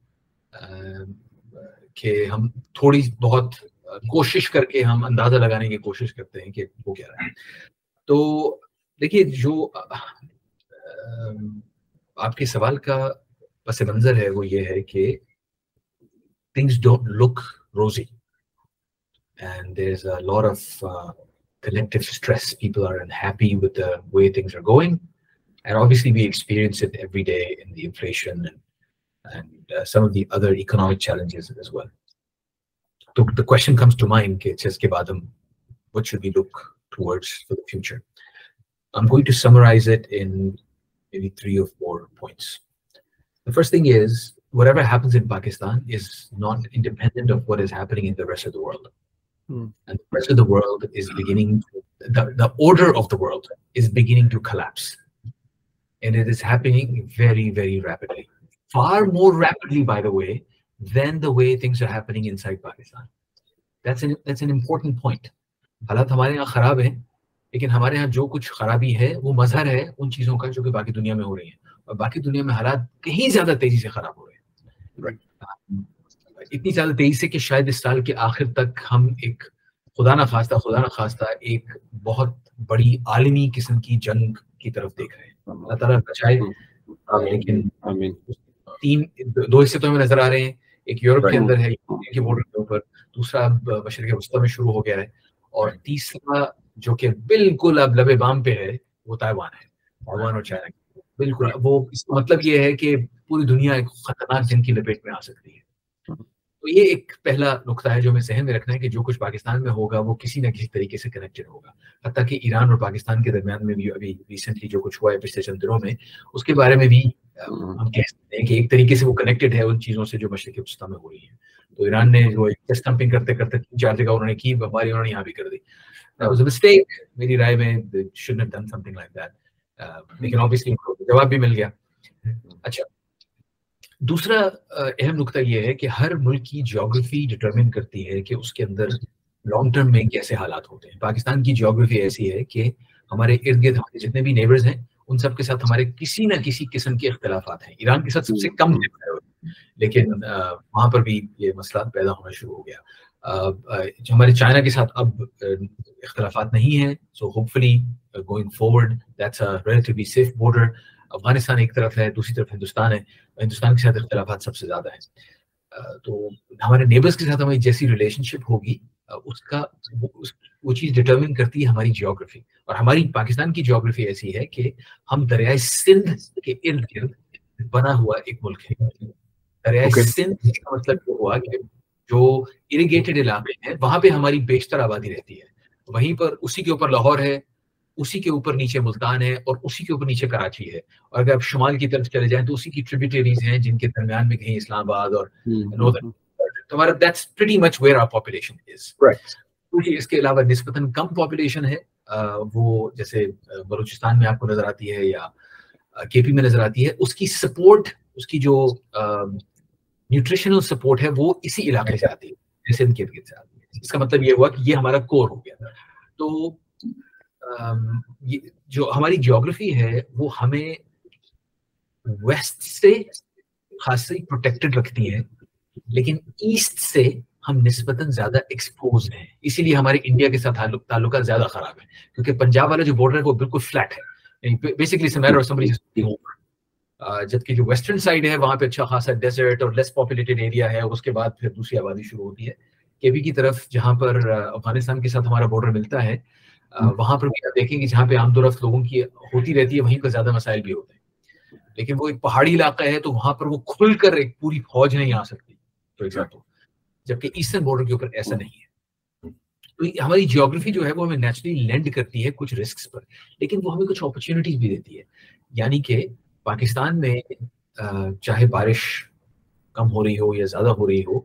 کہ ہم تھوڑی بہت کوشش کر کے ہم اندازہ لگانے کی کوشش کرتے ہیں کہ وہ کیا رہا ہے۔ تو دیکھیے جو آپ کے سوال کا پس منظر ہے وہ یہ ہے کہ towards for the future I'm going to summarize it in maybe three or four points. The first thing is whatever happens in Pakistan is not independent of what is happening in the rest of the world. Hmm. And the rest of the world is beginning, the, the order of the world is beginning to collapse. And it is happening very, very rapidly. Far more rapidly, by the way, than the way things are happening inside Pakistan. That's an, that's an important point. حالات ہمارے یہاں خراب ہیں لیکن ہمارے یہاں جو کچھ خرابی ہے وہ مظہر ہے ان چیزوں کا جو کہ باقی دنیا میں ہو رہی ہیں۔ اور باقی دنیا میں حالات کہیں زیادہ تیزی سے خراب ہو رہے ہیں۔ Right. اتنی زیادہ تیزی سے کہ شاید اس سال کے آخر تک ہم ایک خدا نہ خواستہ خدا نہ خواستہ ایک بہت بڑی عالمی قسم کی جنگ کی طرف دیکھ رہے ہیں۔ اللہ تعالیٰ بچائے۔ لیکن تین دو حصے تو ہمیں نظر آ رہے ہیں۔ ایک یورپ کے اندر ہے کے بارڈر کے اوپر۔ دوسرا مشرق وسطی میں شروع ہو گیا ہے۔ اور تیسرا جو کہ بالکل اب لبے بام پہ ہے وہ تائیوان ہے، تائیوان اور چائنا بالکل، وہ اس کا مطلب یہ ہے کہ پوری دنیا ایک خطرناک جن کی لپیٹ میں آ سکتی ہے۔ تو یہ ایک پہلا نقطہ ہے جو ہمیں ذہن میں رکھنا ہے کہ جو کچھ پاکستان میں ہوگا، وہ کسی نہ کسی طریقے سے کنیکٹڈ ہوگا۔ حتیٰ کہ ایران اور پاکستان کے درمیان میں بھی ابھی ریسنٹلی جو کچھ ہوا ہے پچھلے چند دنوں میں، اس کے بارے میں بھی ہم کہہ سکتے ہیں کہ ایک طریقے سے وہ کنیکٹڈ ہے ان چیزوں سے جو مشرق وسطی میں ہو رہی ہے تو ایران نے جو اسٹمپنگ کرتے کرتے چار جگہ انہوں نے کی بمباری انہوں نے یہاں بھی کر دی۔ مسٹیک میری رائے میں should have done something like that لیکن obviously جواب بھی مل گیا۔ اچھا۔ دوسرا uh, اہم نقطہ یہ ہے کہ ہر ملک کی جیوگرفی ڈٹرمن کرتی ہے کہ اس کے اندر لانگ ٹرم میں کیسے حالات ہوتے ہیں۔ پاکستان کی جیوگرفی ایسی ہے کہ ہمارے ارد گرد ہمارے جتنے بھی نیبرز ہیں ان سب کے ساتھ ہمارے کسی نہ کسی قسم کے اختلافات ہیں۔ ایران کے ساتھ سب سے کم جی۔ لیکن وہاں پر بھی یہ مسئلہ پیدا ہونا شروع ہو گیا۔ ہمارے چائنا کے ساتھ اب اختلافات نہیں ہیں so hopefully going forward that's relatively safe border Afghanistan ایک طرف ہے دوسری طرف ہندوستان ہے۔ ہندوستان کے ساتھ اختلافات سب سے زیادہ ہیں۔ تو ہمارے نیبرز کے ساتھ ہماری جیسی ریلیشن شپ ہوگی۔ اس کا وہ چیز ڈٹرمن کرتی ہے ہماری جیوگرافی اور ہماری پاکستان کی جیوگرافی ایسی ہے کہ ہم دریائے سندھ کے ارد گرد بنا ہوا ایک ملک ہے دریائے سندھ کا مطلب یہ ہوا کہ جو اریگیٹڈ علاقے ہیں وہاں پہ ہماری بیشتر آبادی رہتی ہے۔ وہیں پر اسی کے اوپر لاہور ہے اسی کے اوپر نیچے ملتان ہے اور اسی کے اوپر نیچے کراچی ہے۔ اور اگر آپ شمال کی طرف چلے جائیں تو اسی کی ٹریبیٹریز ہیں جن کے درمیان میں کہیں اسلام آباد اور ہمارا that's pretty much where our population is اس کے علاوہ نسبتاً کم پاپولیشن ہے وہ جیسے بلوچستان میں آپ کو نظر آتی ہے یا کے پی میں نظر آتی ہے اس کی سپورٹ اس کی جو نیوٹریشنل سپورٹ ہے وہ اسی علاقے سے آتی ہے سندھ کے ارد سے آتی ہے۔ اس کا مطلب یہ ہوا کہ یہ ہمارا کور ہو گیا۔ تو جو ہماری جیوگرافی ہے وہ ہمیں ویسٹ سے خاصی پروٹیکٹڈ رکھتی ہے۔ لیکن ایسٹ سے ہم نسبتاً زیادہ ایکسپوز ہیں۔ اسی لیے ہمارے انڈیا کے ساتھ تعلقات زیادہ خراب ہیں۔ کیونکہ پنجاب والا جو بارڈر ہے وہ بالکل فلیٹ ہے۔ یعنی بیسکلی جبکہ جو ویسٹرن سائڈ ہے، وہاں پہ اچھا خاصا ڈیزرٹ اور لیس پاپولیٹڈ ایریا ہے اس کے بعد پھر دوسری آبادی شروع ہوتی ہے۔ کے بی کی طرف جہاں پر افغانستان کے ساتھ ہمارا بارڈر ملتا ہے وہاں پر بھی آپ دیکھیں گے جہاں پہ آمد و لوگوں کی ہوتی رہتی ہے، وہیں پر زیادہ مسائل بھی ہوتے ہیں۔ لیکن وہ ایک پہاڑی علاقہ ہے، تو وہاں پر وہ کھل کر ایک پوری فوج نہیں آ سکتی۔ فار ایگزامپل جبکہ ایسٹرن بارڈر کے اوپر ایسا نہیں ہے۔ تو ہماری جیوگرافی جو ہے وہ ہمیں نیچرلی لینڈ کرتی ہے کچھ رسکس پر لیکن وہ ہمیں کچھ اپرچونیٹیز بھی دیتی ہے۔ یعنی کہ پاکستان میں چاہے بارش کم ہو رہی ہو یا زیادہ ہو رہی ہو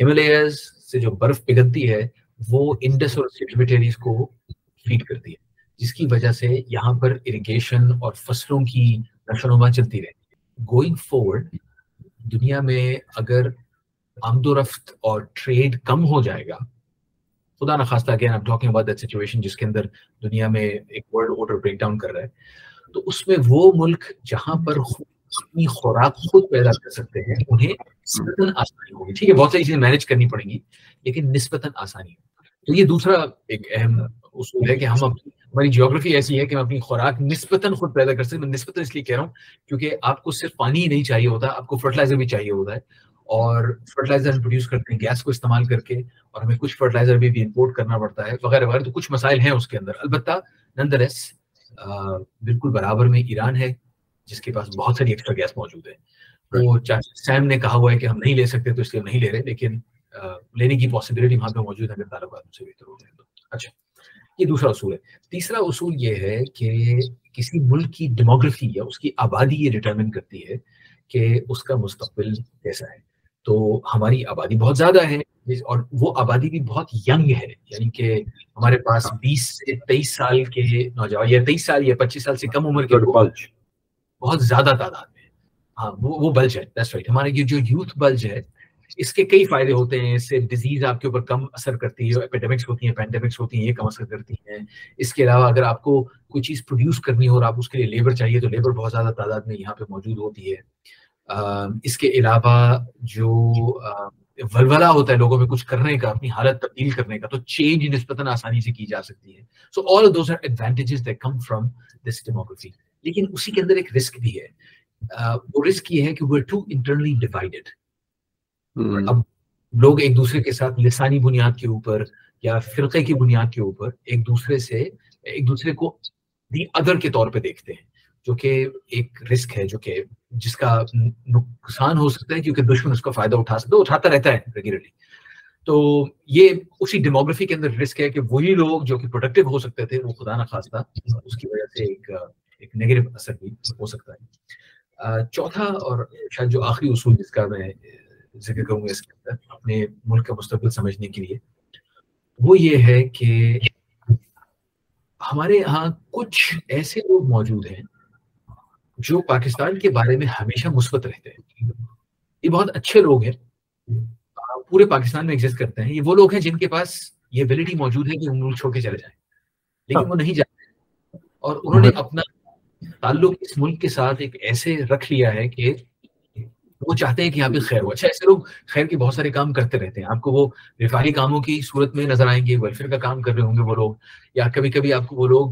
ہمالیاز سے جو برف پگھلتی ہے وہ انڈس اور سیٹیبیٹریز کو فیڈ کرتی ہے جس کی وجہ سے یہاں پر اریگیشن اور فصلوں کی نشو نما چلتی رہتی ہے۔ گوئنگ فورورڈ دنیا میں اگر آمد و رفت اور ٹریڈ کم ہو جائے گا۔ خدا نخواستہ again I'm talking about that situation جس کے اندر دنیا میں ایک ورلڈ آرڈر بریک ڈاؤن کر رہا ہے۔ تو اس میں وہ ملک جہاں پر اپنی خوراک خود پیدا کر سکتے ہیں، انہیں نسبتاً آسانی ہوگی۔ ٹھیک ہے، بہت ساری چیزیں مینج کرنی پڑیں گی، لیکن نسبتاً آسانی۔ ہوگی تو یہ دوسرا ایک اہم اصول ہے کہ ہم اپنی، ہماری جیوگرافی ایسی ہے کہ ہم اپنی خوراک نسبتاً خود پیدا کر سکتے ہیں میں نسبتاً اس لیے کہہ رہا ہوں کیونکہ آپ کو صرف پانی ہی نہیں چاہیے ہوتا، آپ کو فرٹیلائزر بھی چاہیے ہوتا ہے۔ اور فرٹیلائزر پروڈیوس کرتے ہیں گیس کو استعمال کر کے اور ہمیں کچھ فرٹیلائزر بھی, بھی امپورٹ کرنا پڑتا ہے۔ وغیرہ وغیرہ تو کچھ مسائل ہیں اس کے اندر۔ البتہ نندر ایس بالکل برابر میں ایران ہے جس کے پاس بہت ساری ایکسٹرا گیس موجود ہے وہ سیم نے کہا ہوا ہے کہ ہم نہیں لے سکتے تو اس لیے ہم نہیں لے رہے لیکن لینے کی پاسبلٹی وہاں پہ موجود ہے اگر تعلقات سے بہتر ہو جائے تو اچھا یہ دوسرا اصول ہے۔ تیسرا اصول یہ ہے کہ کسی ملک کی ڈیموگرافی یا اس کی آبادی یہ ڈٹرمن کرتی ہے کہ اس کا مستقبل کیسا ہے۔ تو ہماری آبادی بہت زیادہ ہے۔ اور وہ آبادی بھی بہت ینگ ہے یعنی کہ ہمارے پاس بیس سے تیئیس سال کے نوجوان یا تیئیس سال یا پچیس سال سے کم عمر کے بلج بہت زیادہ تعداد میں۔ ہاں وہ وہ بلج ہے رائٹ ہمارے یہ جو یوتھ بلج ہے اس کے کئی فائدے ہوتے ہیں۔ اس سے ڈیزیز آپ کے اوپر کم اثر کرتی ہے اپیڈیمکس ہوتی ہیں پینڈیمکس ہوتی ہیں یہ کم اثر کرتی ہیں۔ اس کے علاوہ اگر آپ کو کوئی چیز پروڈیوس کرنی ہو اور آپ اس کے لیے لیبر چاہیے تو لیبر بہت زیادہ تعداد میں یہاں پہ موجود ہوتی ہے۔ اس کے علاوہ جو ولولا ہوتا ہے لوگوں میں کچھ کرنے کا اپنی حالت تبدیل کرنے کا تو چینج نسبتاً آسانی سے کی جا سکتی ہے۔ So all those are advantages that come from this democracy لیکن اسی کے اندر ایک رسک بھی ہے۔ وہ رسک یہ ہے کہ وہ ٹو انٹرنلی ڈیوائڈیڈ اب لوگ ایک دوسرے کے ساتھ لسانی بنیاد کے اوپر یا فرقے کی بنیاد کے اوپر ایک دوسرے سے ایک دوسرے کو دی ادر کے طور پہ دیکھتے ہیں۔ جو کہ ایک رسک ہے، جو کہ جس کا نقصان ہو سکتا ہے کیونکہ دشمن اس کا فائدہ اٹھا سکتا ہے اٹھاتا رہتا ہے ریگولرلی تو یہ اسی ڈیموگرافی کے اندر رسک ہے کہ وہی لوگ جو کہ پروڈکٹیو ہو سکتے تھے، وہ خدا نہ خواستہ اس کی وجہ سے ایک ایک نیگیٹو اثر بھی ہو سکتا ہے۔ چوتھا اور شاید جو آخری اصول جس کا میں ذکر کروں گا اس کے اندر اپنے ملک کا مستقبل سمجھنے کے لیے، وہ یہ ہے کہ ہمارے یہاں کچھ ایسے لوگ موجود ہیں جو پاکستان کے بارے میں ہمیشہ مثبت رہتے ہیں۔ یہ بہت اچھے لوگ ہیں۔ پورے پاکستان میں ایگزٹ کرتے ہیں۔ یہ وہ لوگ ہیں جن کے پاس یہ ابلٹی موجود ہے کہ ملک چھوڑ کے چلے جائیں۔ لیکن وہ نہیں جاتے اور انہوں نے اپنا تعلق اس ملک کے ساتھ ایک ایسے رکھ لیا ہے کہ وہ چاہتے ہیں کہ یہاں پہ خیر ہو۔ اچھا ایسے لوگ خیر کے بہت سارے کام کرتے رہتے ہیں۔ آپ کو وہ رفاہی کاموں کی صورت میں نظر آئیں گے ویلفیئر کا کام کر رہے ہوں گے وہ لوگ، یا کبھی کبھی آپ کو وہ لوگ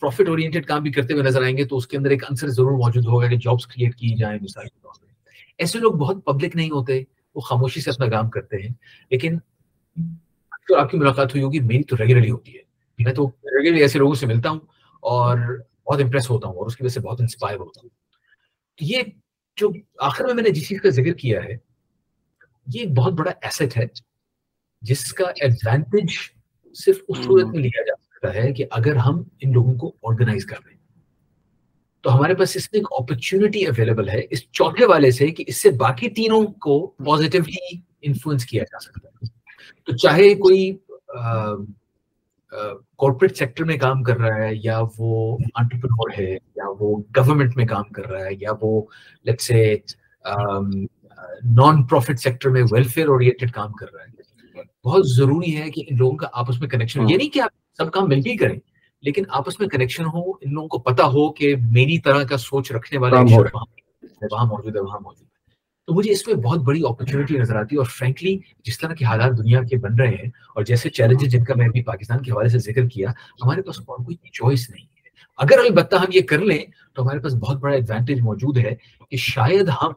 پروفٹ اورینٹیڈ کام بھی کرتے ہوئے نظر آئیں گے تو اس کے اندر ایک انسر ضرور موجود ہوگا کہ جابس کریٹ کی جائیں مثال کے طور پہ ایسے لوگ بہت پبلک نہیں ہوتے، وہ خاموشی سے اپنا کام کرتے ہیں، لیکن تو آپ کی ملاقات ہوئی ہوگی میری تو ریگولرلی ہوتی ہے۔ میں تو ریگولرلی ایسے لوگوں سے ملتا ہوں اور بہت امپریس ہوتا ہوں اور اس کی وجہ سے بہت انسپائر ہوتا ہوں۔ یہ جو آخر میں میں نے جس چیز کا ذکر کیا ہے یہ ایک بہت بڑا ایسٹ ہے جس کا ایڈوانٹیج صرف اس صورت میں لیا جا سکتا ہے کہ اگر ہم ان لوگوں کو آرگنائز کر رہے ہیں۔ تو ہمارے پاس اس میں ایک اپرچونٹی اویلیبل ہے اس چوتھے والے سے کہ اس سے باقی تینوں کو پازیٹیولی انفلوئنس کیا جا سکتا ہے۔ تو چاہے کوئی کارپوریٹ سیکٹر میں کام کر رہا ہے یا وہ انٹرپرنور ہے یا وہ گورنمنٹ میں کام کر رہا ہے یا وہ لیٹ سے نان پروفٹ سیکٹر میں ویلفیئر اورینٹیڈ کام کر رہا ہے۔ بہت ضروری ہے کہ ان لوگوں کا آپس میں کنیکشن یہ نہیں کہ آپ سب کام مل کے کریں لیکن آپس میں کنیکشن ہو ان لوگوں کو پتا ہو کہ میری طرح کا سوچ رکھنے والے وہاں موجود ہے وہاں موجود ہے۔ تو مجھے اس میں بہت بڑی اپرچونیٹی نظر آتی ہے اور فرینکلی جس طرح کے حالات دنیا کے بن رہے ہیں اور جیسے چیلنجز جن کا میں بھی پاکستان کے حوالے سے ذکر کیا ہمارے پاس اور کوئی چوائس نہیں ہے۔ اگر البتہ ہم یہ کر لیں تو ہمارے پاس بہت بڑا ایڈوانٹیج موجود ہے کہ شاید ہم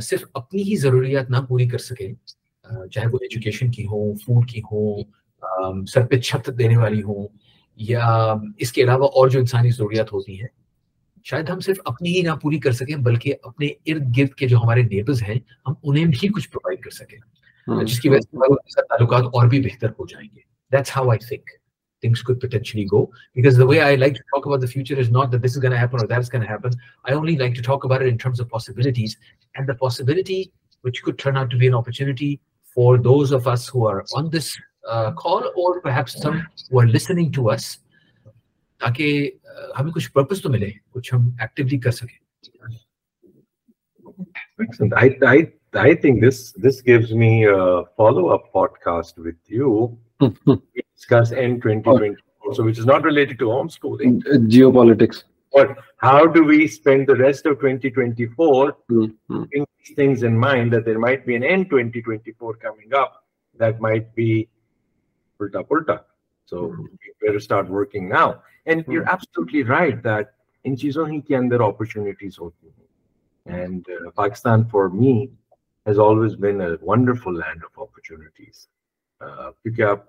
صرف اپنی ہی ضروریات نہ پوری کر سکیں۔ چاہے وہ ایجوکیشن کی ہوں فوڈ کی ہوں سر پہ چھت دینے والی ہوں یا اس کے علاوہ اور جو انسانی ضروریات ہوتی ہیں۔ شاید ہم صرف اپنی ہی نہ پوری کر سکیں بلکہ اپنے جس کی وجہ سے تاکہ ہمیں کچھ پرپس تو ملے کچھ ہم ایکٹیولی کر سکیں I, I, I think this this gives me a follow-up podcast with you. we discuss N 2020 also, which is not related to homeschooling. Geopolitics. But how do we spend the rest of 2024 Mm-hmm. keeping these things in mind that there might be an N 2024 coming up that might be pulta pulta. So we better start working now. And you're absolutely right that in چیزوں ہی کے اندر opportunities ہوتی ہیں and Pakistan for me has always been a wonderful land of opportunities. Uh, کیونکہ آپ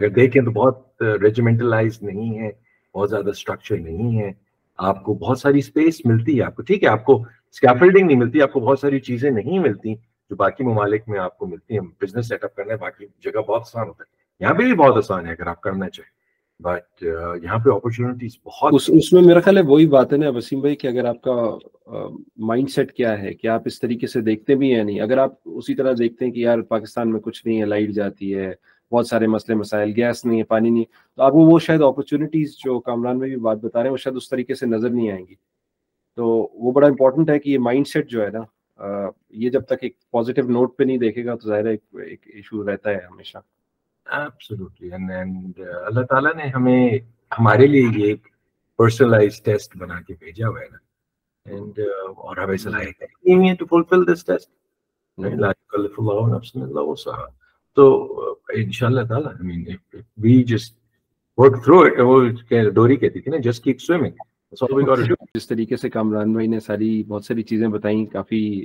اگر دیکھیں تو بہت ریجیمنٹلائز نہیں ہے بہت زیادہ اسٹرکچر نہیں ہے آپ کو بہت ساری اسپیس ملتی ہے آپ کو ٹھیک ہے آپ کو اسکیفلڈنگ نہیں ملتی آپ کو بہت ساری چیزیں نہیں ملتی جو باقی ممالک میں آپ کو ملتی ہیں بزنس سیٹ اپ کرنا ہے باقی جگہ بہت آسان ہوتا ہے یہاں پہ بھی بہت آسان ہے اگر آپ کرنا چاہیں بٹ uh, یہاں پہ اپرچونیٹیز بہت اس اس میں میرا خیال ہے وہی بات ہے نا وسیم بھائی کہ اگر آپ کا مائنڈ سیٹ کیا ہے کہ آپ اس طریقے سے دیکھتے بھی ہیں نہیں؟ اگر آپ اسی طرح دیکھتے ہیں کہ یار پاکستان میں کچھ نہیں ہے، لائٹ جاتی ہے، بہت سارے مسئلے مسائل گیس نہیں ہے، پانی نہیں تو آپ کو وہ شاید اپرچونیٹیز جو کامران میں بھی بات بتا رہے ہیں وہ شاید اس طریقے سے نظر نہیں آئیں گی۔ تو وہ بڑا امپورٹنٹ ہے کہ یہ مائنڈ سیٹ جو ہے نا یہ جب تک ایک پازیٹیو نوٹ پہ نہیں دیکھے گا تو ظاہر ایک ایشو رہتا ہے ہمیشہ۔ اللہ تعالیٰ نے ہمیں ہمارے لیے یہ پرسنلائز ٹیسٹ بنا کے بھیجا ہوا ہے نا۔ اینڈ اور ہمیں صلاحیت ہے ٹو فلفل دس ٹیسٹ تو ان شاء اللہ تعالیٰ I mean if, if we just work through it وہ ڈوری کہتی تھی نا just keep swimming. That's all we got to do. جس طریقے سے کامران بھائی نے ساری بہت ساری چیزیں بتائیں کافی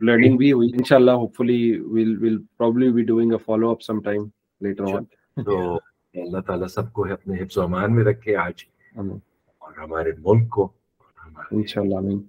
لرننگ بھی ہوئی۔ انشاءاللہ hopefully we'll we'll probably be doing a follow up some time later on تو اللہ تعالیٰ سب کو اپنے حفظ و امان میں رکھے آج اور ہمارے ملک کو انشاءاللہ آمین.